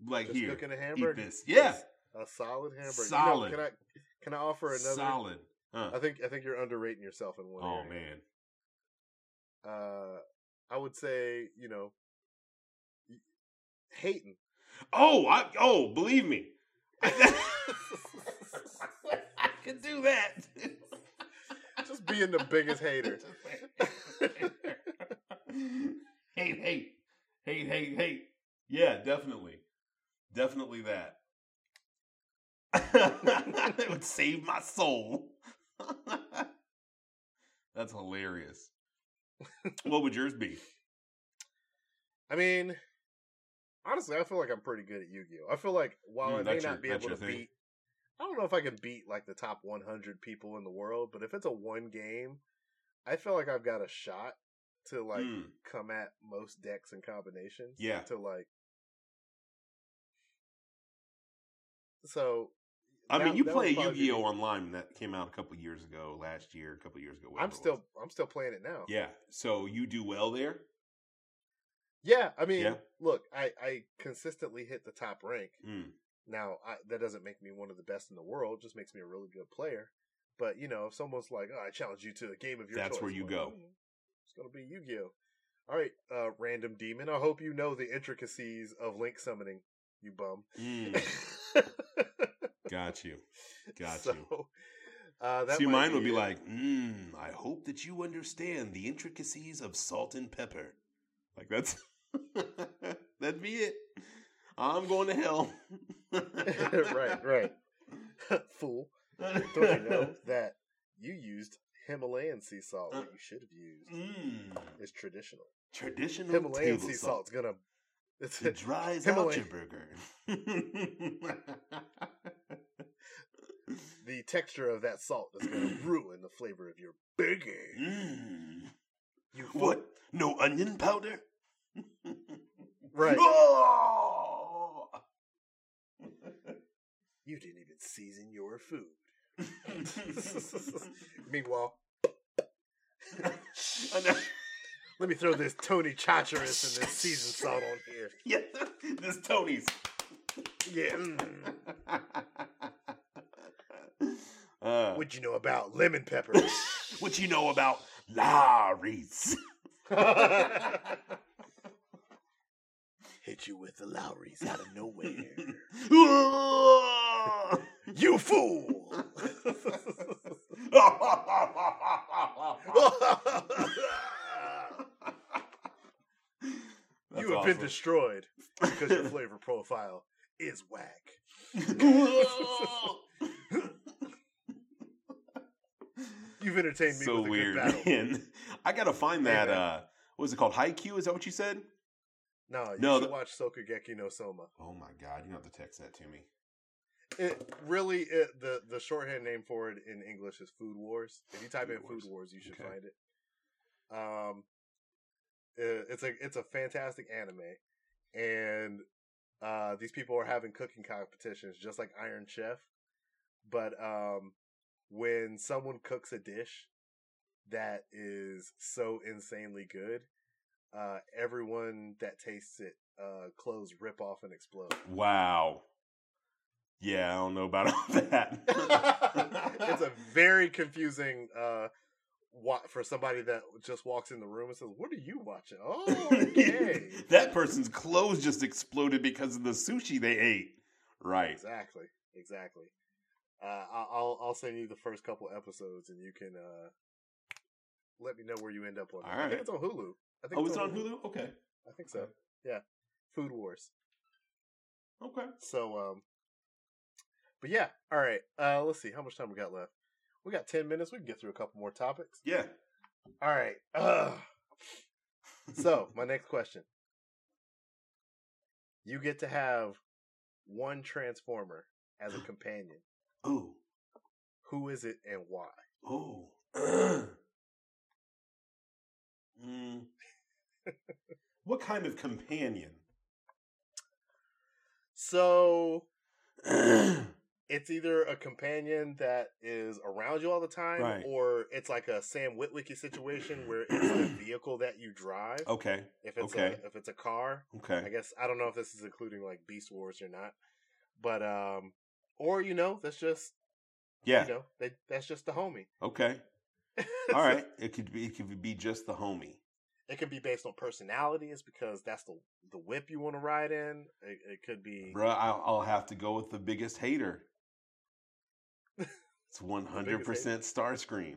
Like Just here, cooking a eat hamburger. this. Yeah, A solid hamburger. You know, Solid. can I can I offer another? solid. Huh. I think I think you're underrating yourself in one Oh area. man, Uh, I would say you know, y- hating. Oh, I oh, believe me. I can do that. Just being the biggest hater. hate, hate, hate, hate, hate. Yeah, definitely, definitely that. it would save my soul. That's hilarious. What would yours be? I mean, honestly, I feel like I'm pretty good at Yu-Gi-Oh. I feel like while Mm, I may your- not be able to thing. beat, I don't know if I can beat like the top 100 people in the world, but if it's a one game, I feel like I've got a shot to like Mm, come at most decks and combinations. Yeah. To like, so. I that- mean, you play Yu-Gi-Oh online that came out a couple years ago, last year, a couple years ago. I'm still, I'm still playing it now. yeah. So you do well there. Yeah, I mean, Yeah. look, I I consistently hit the top rank. Mm. Now, I, that doesn't make me one of the best in the world; just makes me a really good player. But you know, if someone's like, "Oh, I challenge you to a game of your That's choice," where you go. "Mm, It's gonna be Yu-Gi-Oh. All right, uh, random demon. I hope you know the intricacies of link summoning. You bum. Mm. Got you. Got so, you. Uh, that See, might mine would be like, mm, I hope that you understand the intricacies of salt and pepper. Like that's that'd be it. I'm going to hell. right, right. Fool. Don't you know that you used Himalayan sea salt? What you should have used Mm, is traditional. traditional Himalayan sea salt. salt's gonna. It's It dries out your burger. the texture of that salt is going to ruin the flavor of your burger. Mm. You What? No onion powder? Right. Oh! You didn't even season your food. Meanwhile, I know. Let me throw this Tony Chachere's and this seasoned salt on here. yeah, this Tony's. Yeah. mm. Uh, What you know about lemon pepper? what you know about Lawry's? Hit you with the Lawry's out of nowhere. You fool! Have been destroyed because your flavor profile is whack. You've entertained me so with a weird, good battle. man. I gotta find that. man. uh What was it called? Haikyuu? Is that what you said? No, you No, should the- watch Shokugeki no Soma. Oh my god! You have to text that to me. It really it, the the shorthand name for it in English is Food Wars. If you type Food in Wars. Food Wars, you should Okay. find it. Um, it's a it's a fantastic anime, and uh, these people are having cooking competitions just like Iron Chef. But um, when someone cooks a dish that is so insanely good, uh, everyone that tastes it, uh, clothes rip off and explode. Wow. Yeah, I don't know about all that. it's a very confusing uh for somebody that just walks in the room and says, "What are you watching?" Oh, okay, that person's clothes just exploded because of the sushi they ate. Right. exactly, exactly. Uh, I'll I'll send you the first couple episodes, and you can uh let me know where you end up on. All I think it's on Hulu. I think Oh, it's on Hulu. Okay. I think so. Yeah, Food Wars. Okay. So, um, but yeah, all right. Uh, let's see how much time we got left. We got ten minutes. We can get through a couple more topics. Yeah. All right. Ugh. So, my next question. You get to have one transformer as a companion. Oh. Who is it and why? Oh. mm. what kind of companion? So, it's either a companion that is around you all the time Right. or it's like a Sam Witwicky situation where it's the vehicle that you drive. okay. If it's okay. a if it's a car, Okay. I guess I don't know if this is including like Beast Wars or not. But um or you know, that's just Yeah. you know, they, that's just the homie. Okay. All right. It could be. It could be just the homie. It could be based on personalities because that's the the whip you want to ride in. It, it could be Bruh, I'll, I'll have to go with the biggest hater. It's one hundred percent Starscream.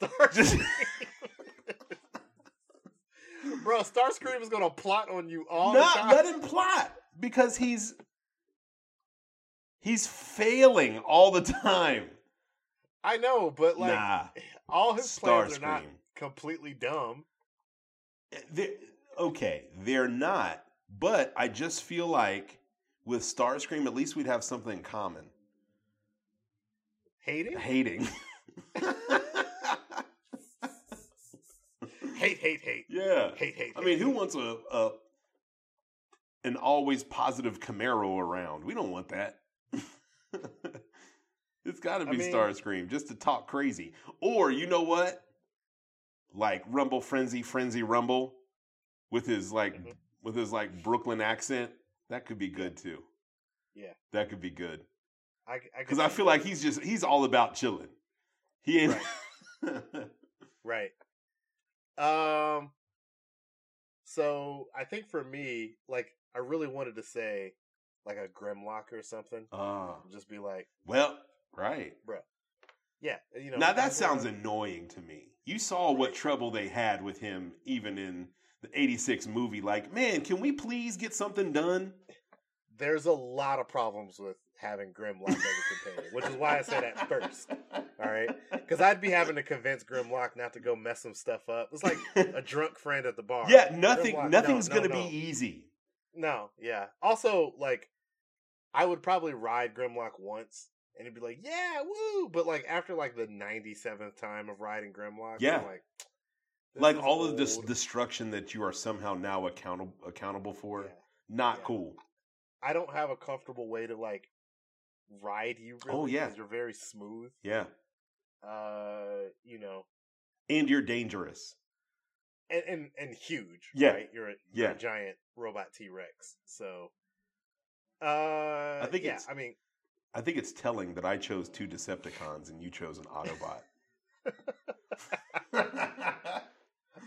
Starscream. Bro, Starscream is gonna plot on you all the Not time. let him plot because he's he's failing all the time. I know, but like nah, all his plans are not completely dumb. They're, okay, they're not. But I just feel like with Starscream, at least we'd have something in common: Hating? hating. Hate, hate, hate. yeah. Hate, hate, I mean, who wants a, a an always positive Camaro around? We don't want that. it's got to I be mean- Starscream just to talk crazy. Or you know what? Like Rumble Frenzy, Frenzy Rumble, with his like Mhm. with his like Brooklyn accent. That could be good too. Yeah. that could be good I, I because could I feel like he's just he's all about chilling. He ain't. Right. Um so I think for me, like I really wanted to say like a Grimlock or something. Ah, Just be like, well, right. Bro. Yeah, you know. now that sounds gonna- annoying to me. You saw what trouble they had with him even in the 86 movie. Like, man, can we please get something done? There's a lot of problems with having Grimlock as a companion, which is why I said at first. All right, because I'd be having to convince Grimlock not to go mess some stuff up. It's like a drunk friend at the bar. yeah, nothing Grimlock, nothing's no, no, going to no. be easy. No, yeah. Also, like, I would probably ride Grimlock once and he'd be like, "Yeah, woo!" But like after like the ninety seventh time of riding Grimlock, Yeah. I'm like, like all of this destruction that you are somehow now accountable accountable for. Yeah. Not Yeah. cool. I don't have a comfortable way to like ride you. Really, Oh, yeah. you're very smooth. Yeah. Uh, you know, And you're dangerous. and and, and huge. Yeah. right? You're a, you're a giant robot T Rex. So, uh, I think yeah. I mean, I think it's telling that I chose two Decepticons and you chose an Autobot.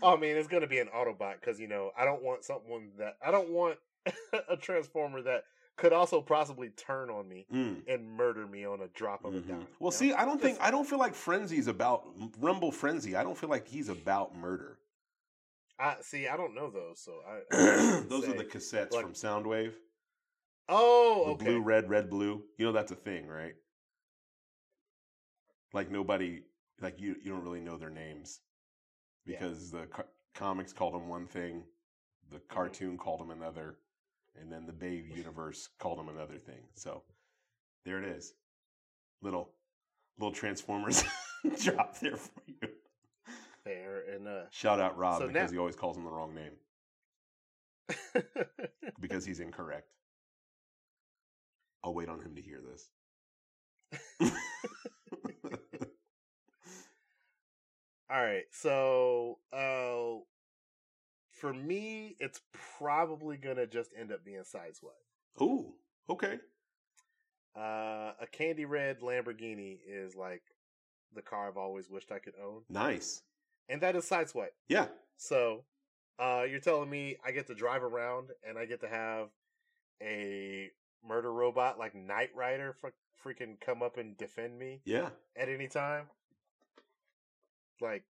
oh man, it's gonna be an Autobot because you know I don't want someone that I don't want a Transformer that could also possibly turn on me Mm, and murder me on a drop of a mhm. dime. Well, you know? see, I don't think I don't feel like Frenzy's about Rumble Frenzy. I don't feel like he's about murder. I see. I don't know those, so I. I Those are the cassettes Like- from Soundwave. Oh, The okay. blue, red, red, blue. You know that's a thing, right? Like nobody, like you, you don't really know their names Yeah. because the co- comics called them one thing, the Mm-hmm. cartoon called them another, and then the Bay universe called him another thing. So there it is, little, little Transformers drop there for you. Fair enough. Shout out Rob So because now- he always calls him the wrong name because he's incorrect. I'll wait on him to hear this. All right. So, uh, for me, it's probably gonna just end up being Sideswipe. Ooh, okay. Uh, a candy red Lamborghini is like the car I've always wished I could own, Nice. and that is Sideswipe. Yeah. So, uh, you're telling me I get to drive around and I get to have a murder robot like Knight Rider fr- freaking come up and defend me Yeah. at any time? Like,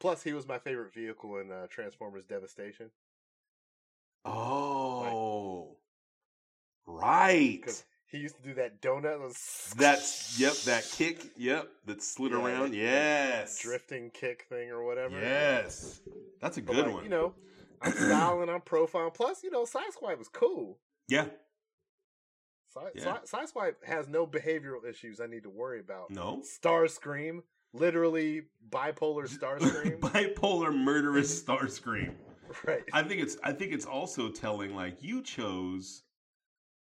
plus he was my favorite vehicle in uh, Transformers Devastation. Oh. right. He used to do that donut. was- That's yep, that kick, yep, that slid Yeah, around. that- Yes. drifting kick thing or whatever. Yes. That's a But good like, one. You know, I'm styling, I'm profiling. Plus, you know, Sideswipe was cool. yeah. Side, Yeah. Has no behavioral issues I need to worry about. No. Starscream, literally bipolar Starscream. Bipolar murderous Starscream. right. I think it's I think it's also telling like you chose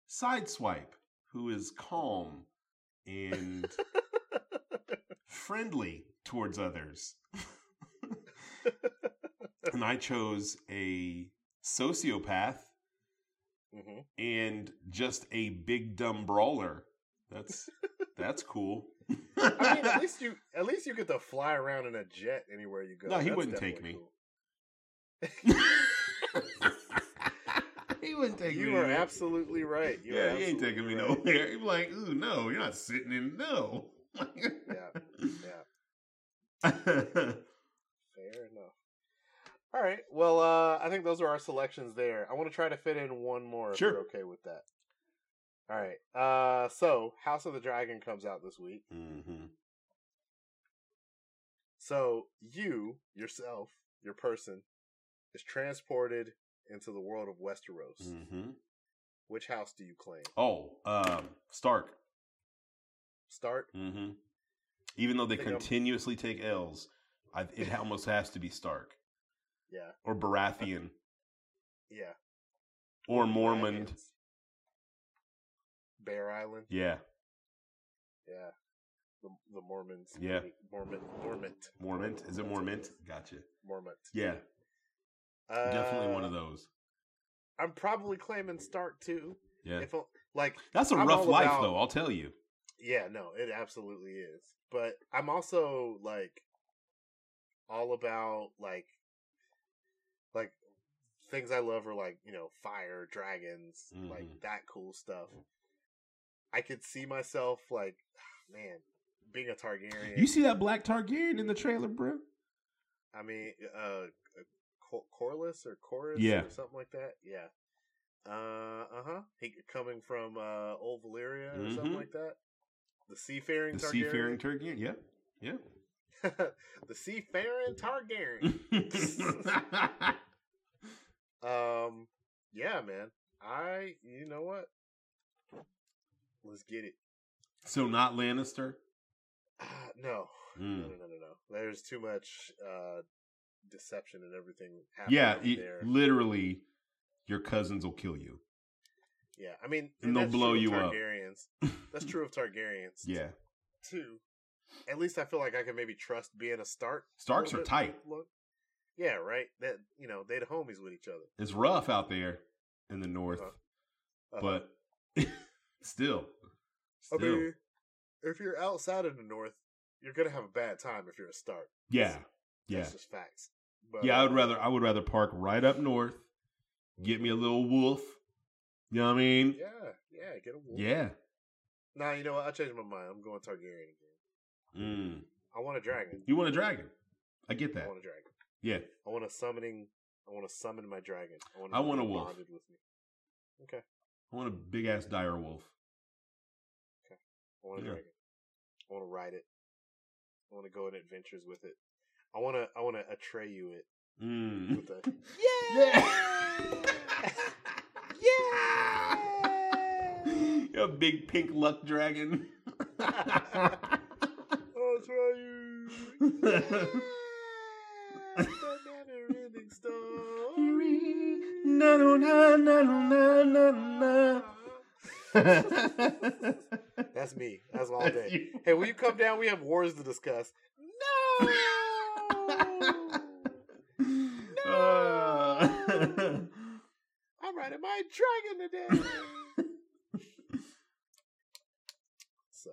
Sideswipe, who is calm and friendly towards others. and I chose a sociopath hmm and just a big dumb brawler. That's that's cool. I mean, at least you at least you get to fly around in a jet anywhere you go. No, he That's wouldn't take me. cool. he wouldn't take You me. You are absolutely right. You yeah, he ain't taking me right. nowhere. He'd be like, ooh, no, you're not sitting in no. Yeah, yeah. Fair enough. All right. Well, uh, I think those are our selections there. I want to try to fit in one more if Sure. you're okay with that. All right. Uh, so House of the Dragon comes out this week. hmm So you yourself, your person, is transported into the world of Westeros. hmm Which house do you claim? Oh, um, Stark. Start. hmm Even though they Think I'm- continuously take L's, I, it almost has to be Stark Yeah. or Baratheon Yeah. or Dragons. Bear Island. Yeah, Yeah. The the Mormons. Yeah. Mormon. Mormont. Mormont. Is it Mormont? Gotcha. Mormont. Yeah, Uh, definitely one of those. I'm probably claiming Stark too. Yeah, If like, that's a I'm rough life, about- though. I'll tell you. yeah, no, it absolutely is. But I'm also like, all about like, like things I love are like you know fire, dragons, like Mhm. that cool stuff. I could see myself like, man, being a Targaryen. You see that black Targaryen in the trailer, bro? I mean, uh, Cor- Corlys or Chorus Yeah. or something like that. Yeah. Uh huh. He coming from uh old Valyria or something Mhm. like that. The seafaring The Targaryen. seafaring Targaryen. Yeah, yeah. the seafaring Targaryen. Um. Yeah, man. I. You know what? Let's get it. So not Lannister. Uh, no. Mm. no, no, no, no, no. There's too much uh, deception and everything. happening Yeah, it- literally, your cousins will kill you. yeah. I mean, And they'll blow you up. That's true of Targaryens. Yeah, Too. At least I feel like I can maybe trust being a Stark. Starks little are tight. Look- Yeah, right. That you know they the homies with each other. It's rough out there in the north, Uh-huh. but still, I mean, if you're outside of the North, you're gonna have a bad time if you're a Stark. yeah, yeah, That's just facts. But, yeah. I would uh, rather I would rather park right up north, get me a little wolf. You know what I mean? Yeah, yeah. Get a wolf. Yeah. Nah, you know what? I changed my mind. I'm going Targaryen again. Mm. I want a dragon. You want a dragon? I get that. I want a dragon. Yeah. I want a summoning. I want to summon my dragon. I want. I want a wolf. bonded With me. Okay. I want a big ass dire wolf. I want a Yeah. dragon. I want to ride it. I want to go on adventures with it. I want to. I want to Atreyu it Mm. with a. Yeah. a big pink luck dragon. Atreyu. Yeah. the never-ending story. Na, no, na, na, no, na, na, na. That's me. That's all day. You. Hey, will you come down? We have wars to discuss. No. Uh, I'm riding my dragon today. so,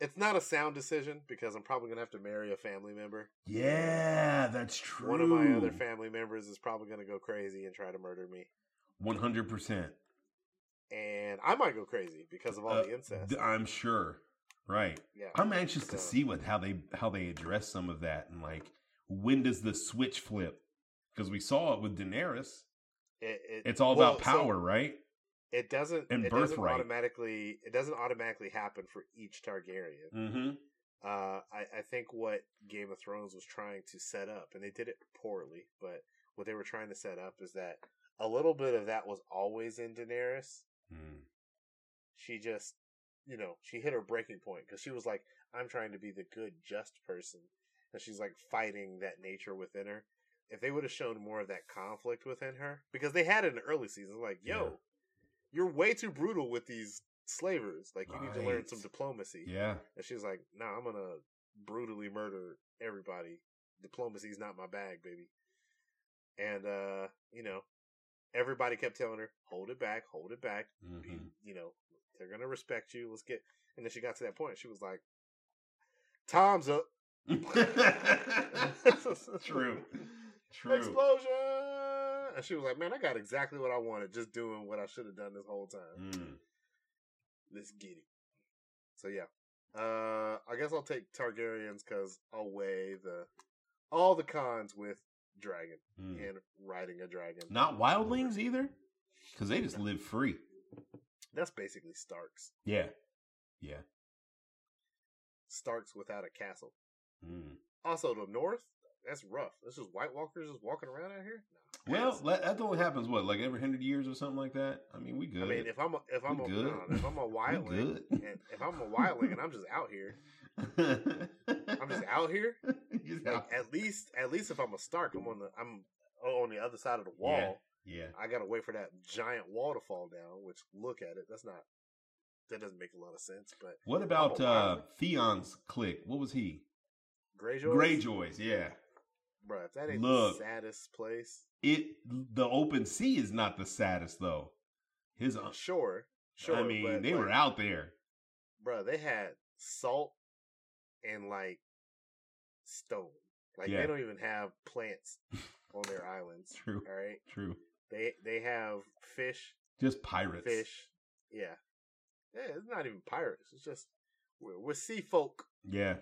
it's not a sound decision because I'm probably gonna have to marry a family member. yeah, that's true. One of my other family members is probably gonna go crazy and try to murder me, One hundred percent. And I might go crazy because of all Uh, the incest. I'm sure. Right. yeah, I'm anxious to see what how they how they address some of that and like when does the switch flip? Because we saw it with Daenerys. it, it, It's all well, about so power, right? it doesn't. and it doesn't birthright. automatically. It doesn't automatically happen for each Targaryen. Mm-hmm. Uh, I, I think what Game of Thrones was trying to set up, and they did it poorly, but what they were trying to set up is that a little bit of that was always in Daenerys. Mm. She just, you know, she hit her breaking point because she was like, I'm trying to be the good, just person. And she's like fighting that nature within her. If they would have shown more of that conflict within her, because they had it in the early seasons, like, yo, Yeah. you're way too brutal with these slavers. Like, you need to learn some diplomacy. Yeah. And she's like, "No, nah, I'm gonna brutally murder everybody. Diplomacy's not my bag, baby." And uh, you know, everybody kept telling her, "Hold it back, hold it back." Be- Mhm. You know, they're gonna respect you. Let's get. And then she got to that point. She was like, "Time's up." True. True. Explosion. And she was like, "Man, I got exactly what I wanted. Just doing what I should have done this whole time. Mm. Let's get it." So yeah, uh, I guess I'll take Targaryens because I'll weigh the all the cons with dragon Mm. and riding a dragon. Not wildlings either, because they just live free. That's basically Starks. Yeah. Yeah. Starks without a castle. Mm. Also, the North. That's rough. This is White Walkers just walking around out here. Nah, Well, that's- that, that only happens what, like every hundred years or something like that. I mean, we good. I mean, if I'm a, if I'm We a, good. no, if I'm a wildling, and if I'm a wildling and I'm just out here, I'm just out here. Just Like out- at least, at least if I'm a Stark, I'm on the I'm on the other side of the wall. yeah. I gotta wait for that giant wall to fall down. Which look at it, that's not that doesn't make a lot of sense. But What about uh. Theon's clique? What was he? Greyjoy, Greyjoys, yeah. bro, if that ain't Look. the saddest place. It the open sea is not the saddest though. His uh, Sure, sure. I mean, but, they like, were out there. bro. They had salt and like stone. Like Yeah. they don't even have plants on their islands. True. All right, True. they they have fish, Just pirates. fish. Yeah, yeah. It's not even pirates. It's just we're, we're sea folk. Yeah.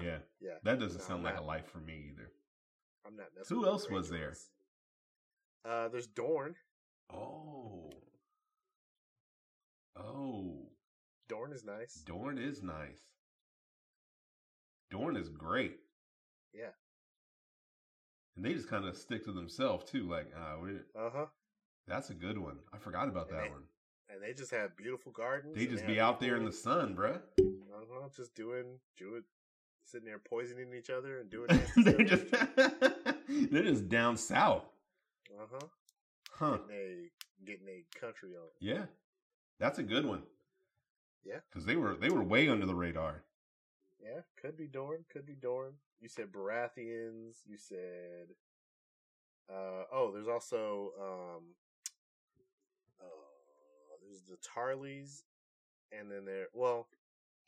Yeah. Yeah, That doesn't No, sound I'm like not- a life for me either. I'm not. Who else was there? Uh, there's Dorne. Oh. Oh. Dorne is nice. Dorne is nice. Dorne is great. Yeah. And they just kind of stick to themselves too. Like, uh, we Uh huh. that's a good one. I forgot about And that they- one. and they just have beautiful gardens. They just have be out there in the sun, bruh. uh-huh, just doing, doing, sitting there poisoning each other and doing. they're just they're just down south. uh huh. Huh. Getting a getting a country on. Yeah. That's a good one. Yeah. Because they were they were way under the radar. Yeah, could be Dorne, could be Dorne. You said Baratheons. You said, uh, oh, there's also um, uh, there's the Tarlys, and then there. Well,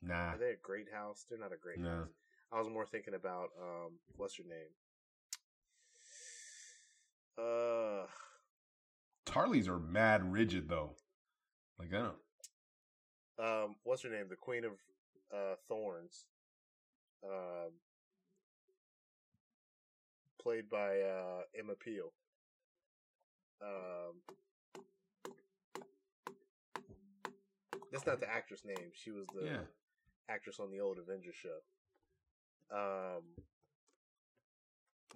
Nah. are they a Great House? They're not a Great No. House. I was more thinking about um, what's your name? Uh, Tarlys are mad rigid though. Like I don't um, what's her name? The Queen of uh, Thorns. Um, played by uh, Emma Peel. Um, that's not the actress name. She was the Yeah. actress on the old Avengers show. Um,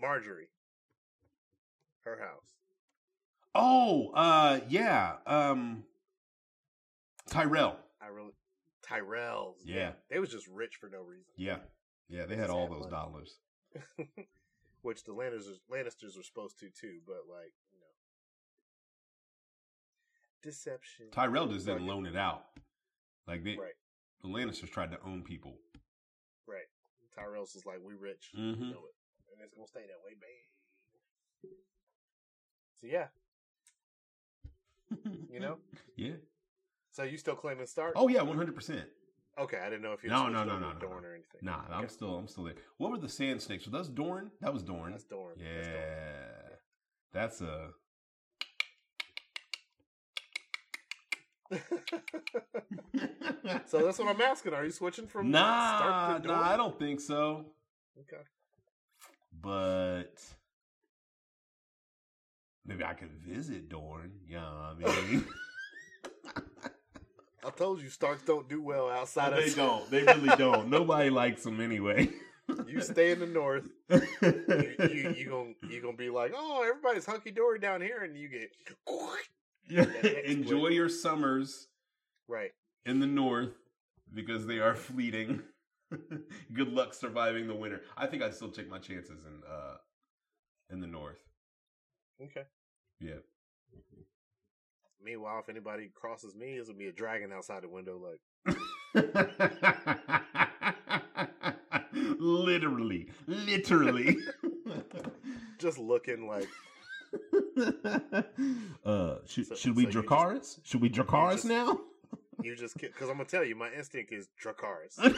Margaery. Her house. Oh, uh yeah. Um Tyrell. I really Tyrells. Yeah. They was just rich for no reason. Yeah. Yeah, they They had all those money. dollars. Which the Lannisters, Lannisters were supposed to too, but like, you know. Deception. Tyrell just didn't loan it out. Like they Right, the Lannisters tried to own people. right. Tyrell's is like, we rich. Mhm. You know it. And it's gonna stay that way, bang. So yeah, you know? Yeah. So you still claiming Stark? Oh yeah, one hundred percent. Okay, I didn't know if you No, no, no, no, no, Dorne no. or anything. Nah, I'm still I'm still there. What were the sand snakes? Was that Dorne? That was Dorne. That's Dorne. yeah. That's a That's Dorne. so that's what I'm asking. Are you switching from Nah, Stark to Dorne? nah, I don't think so. Okay. But maybe I could visit Dorne. Yeah, I mean I told you Starks don't do well outside of. they don't. They really don't. Nobody likes them anyway. You stay in the north. You, you, you gonna you gonna be like, oh, everybody's hunky dory down here, and you get Enjoy your summers right. in the north because they are fleeting. Good luck surviving the winter. I think I'd still take my chances in uh in the north. Okay. Yeah. Meanwhile, if anybody crosses me, it's gonna be a dragon outside the window. Like, literally, literally. just looking like uh, should So- should we so you just- Should we Dracarys just- now? you just because I'm gonna tell you, my instinct is Dracarys.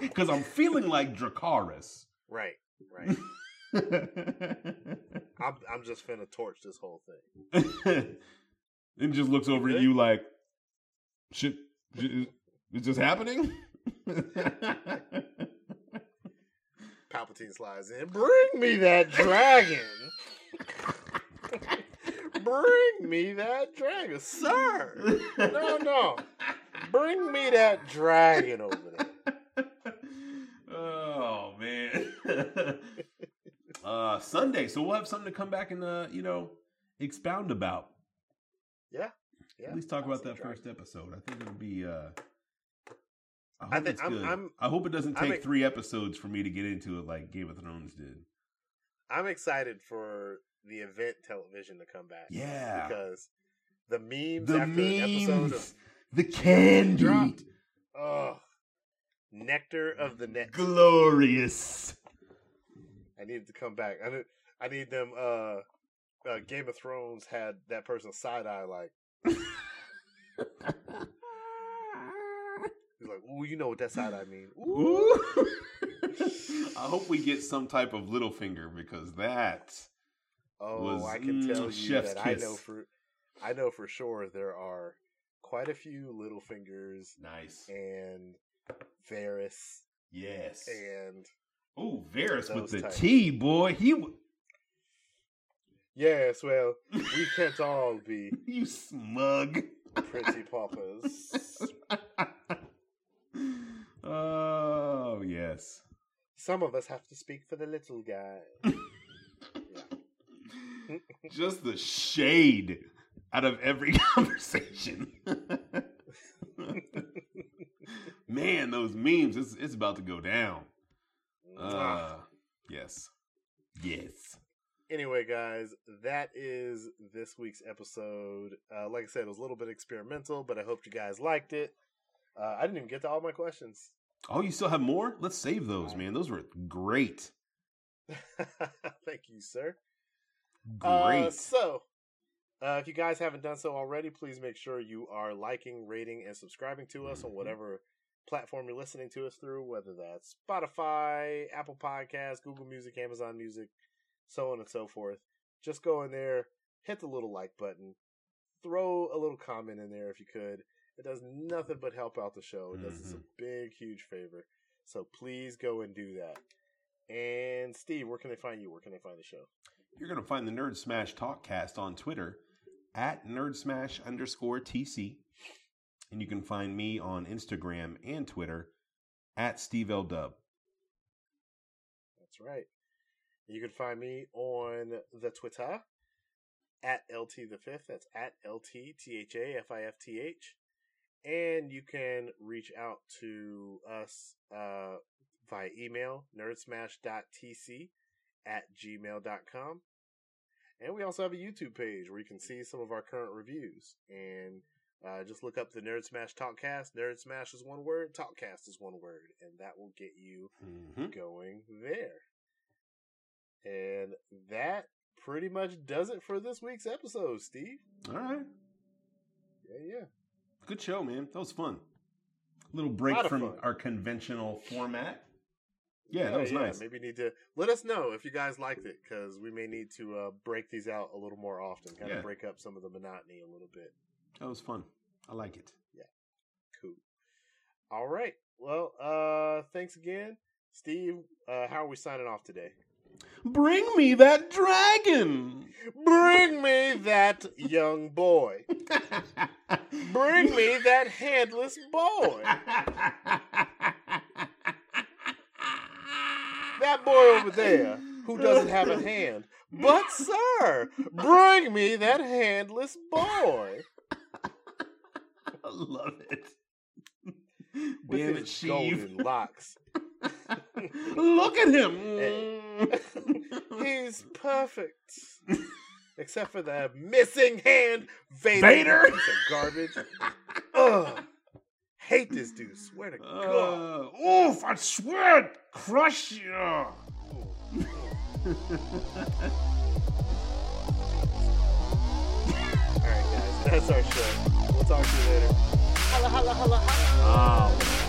Because I'm feeling like Dracarys. right. Right. I'm I'm just finna torch this whole thing. And just looks over at you like, shit, shit is this happening? Palpatine slides in. Bring me that dragon. Bring me that dragon, sir. No, no. Bring me that dragon over there. oh man. uh Sunday, so we'll have something to come back and uh, you know, expound about. Yeah. Yeah. At least talk about that dragon. first episode. I think it'll be uh I hope I think it's I'm- good. I'm- I hope it doesn't I'm take three episodes for me to get into it like Game of Thrones did. I'm excited for the event television to come back. Yeah. Because the memes The after an episode of memes, the candy, dropped. oh nectar of the net. glorious. I needed to come back. I need I need them uh, uh Game of Thrones had that person side eye like he's like, ooh, you know what that side eye mean. Ooh. I hope we get some type of Littlefinger because that Oh, was, I can mm, tell you chef's that I know for I know for sure there are quite a few Littlefingers nice. and Varys Yes. and Oh, Varys with the types. T, boy. He yes, well, we can't all be you smug. pretty paupers. oh, yes. Some of us have to speak for the little guy. Just the shade. out of every conversation. Man, those memes, it's, it's about to go down. Uh, yes. Yes. Anyway, guys, that is this week's episode. Uh, like I said, it was a little bit experimental, but I hope you guys liked it. Uh, I didn't even get to all my questions. Oh, you still have more? Let's save those, man. Those were great. Thank you, sir. Great. Uh, so, uh, if you guys haven't done so already, please make sure you are liking, rating, and subscribing to us on Mhm. whatever platform you're listening to us through, whether that's Spotify, Apple Podcasts, Google Music, Amazon Music, so on and so forth. Just go in there, hit the little like button, throw a little comment in there if you could. It does nothing but help out the show. It does us a mm-hmm. big, huge favor. So please go and do that. And Steve, where can they find you? Where can they find the show? You're going to find the Nerd Smash Talkcast on Twitter at Nerd Smash underscore TC. And you can find me on Instagram and Twitter at Steve L. Dub. That's right. You can find me on the Twitter at LT the fifth. That's at LT T H A F I F T H. And you can reach out to us uh, via email, nerdsmash.tc at gmail.com. And we also have a YouTube page where you can see some of our current reviews. And uh, just look up the Nerd Smash Talkcast. Nerd Smash is one word, Talkcast is one word. And that will get you Mhm. going there. And that pretty much does it for this week's episode, Steve. All right. Yeah, yeah. Good show, man. That was fun. A little break of from fun. our conventional format. Yeah, that was nice. Maybe need to let us know if you guys liked it because we may need to uh, break these out a little more often, kind Yeah. of break up some of the monotony a little bit. That was fun. I like it. Yeah. Cool. All right. Well, uh, thanks again, Steve. Uh, how are we signing off today? Bring me that dragon. Bring me that young boy. Bring me that headless boy. That boy over there who doesn't have a hand. But, sir, bring me that handless boy. I love it. With Damn his it, golden locks. Look at him. Eh. Mm. He's perfect. Except for the missing hand, Vader. Vader? Piece of garbage. Ugh. Hate this dude. Swear to uh, God. Uh, oof, I swear I'd crush you. All right, guys. That's our show. We'll talk to you later. Holla, holla, holla, holla. Oh,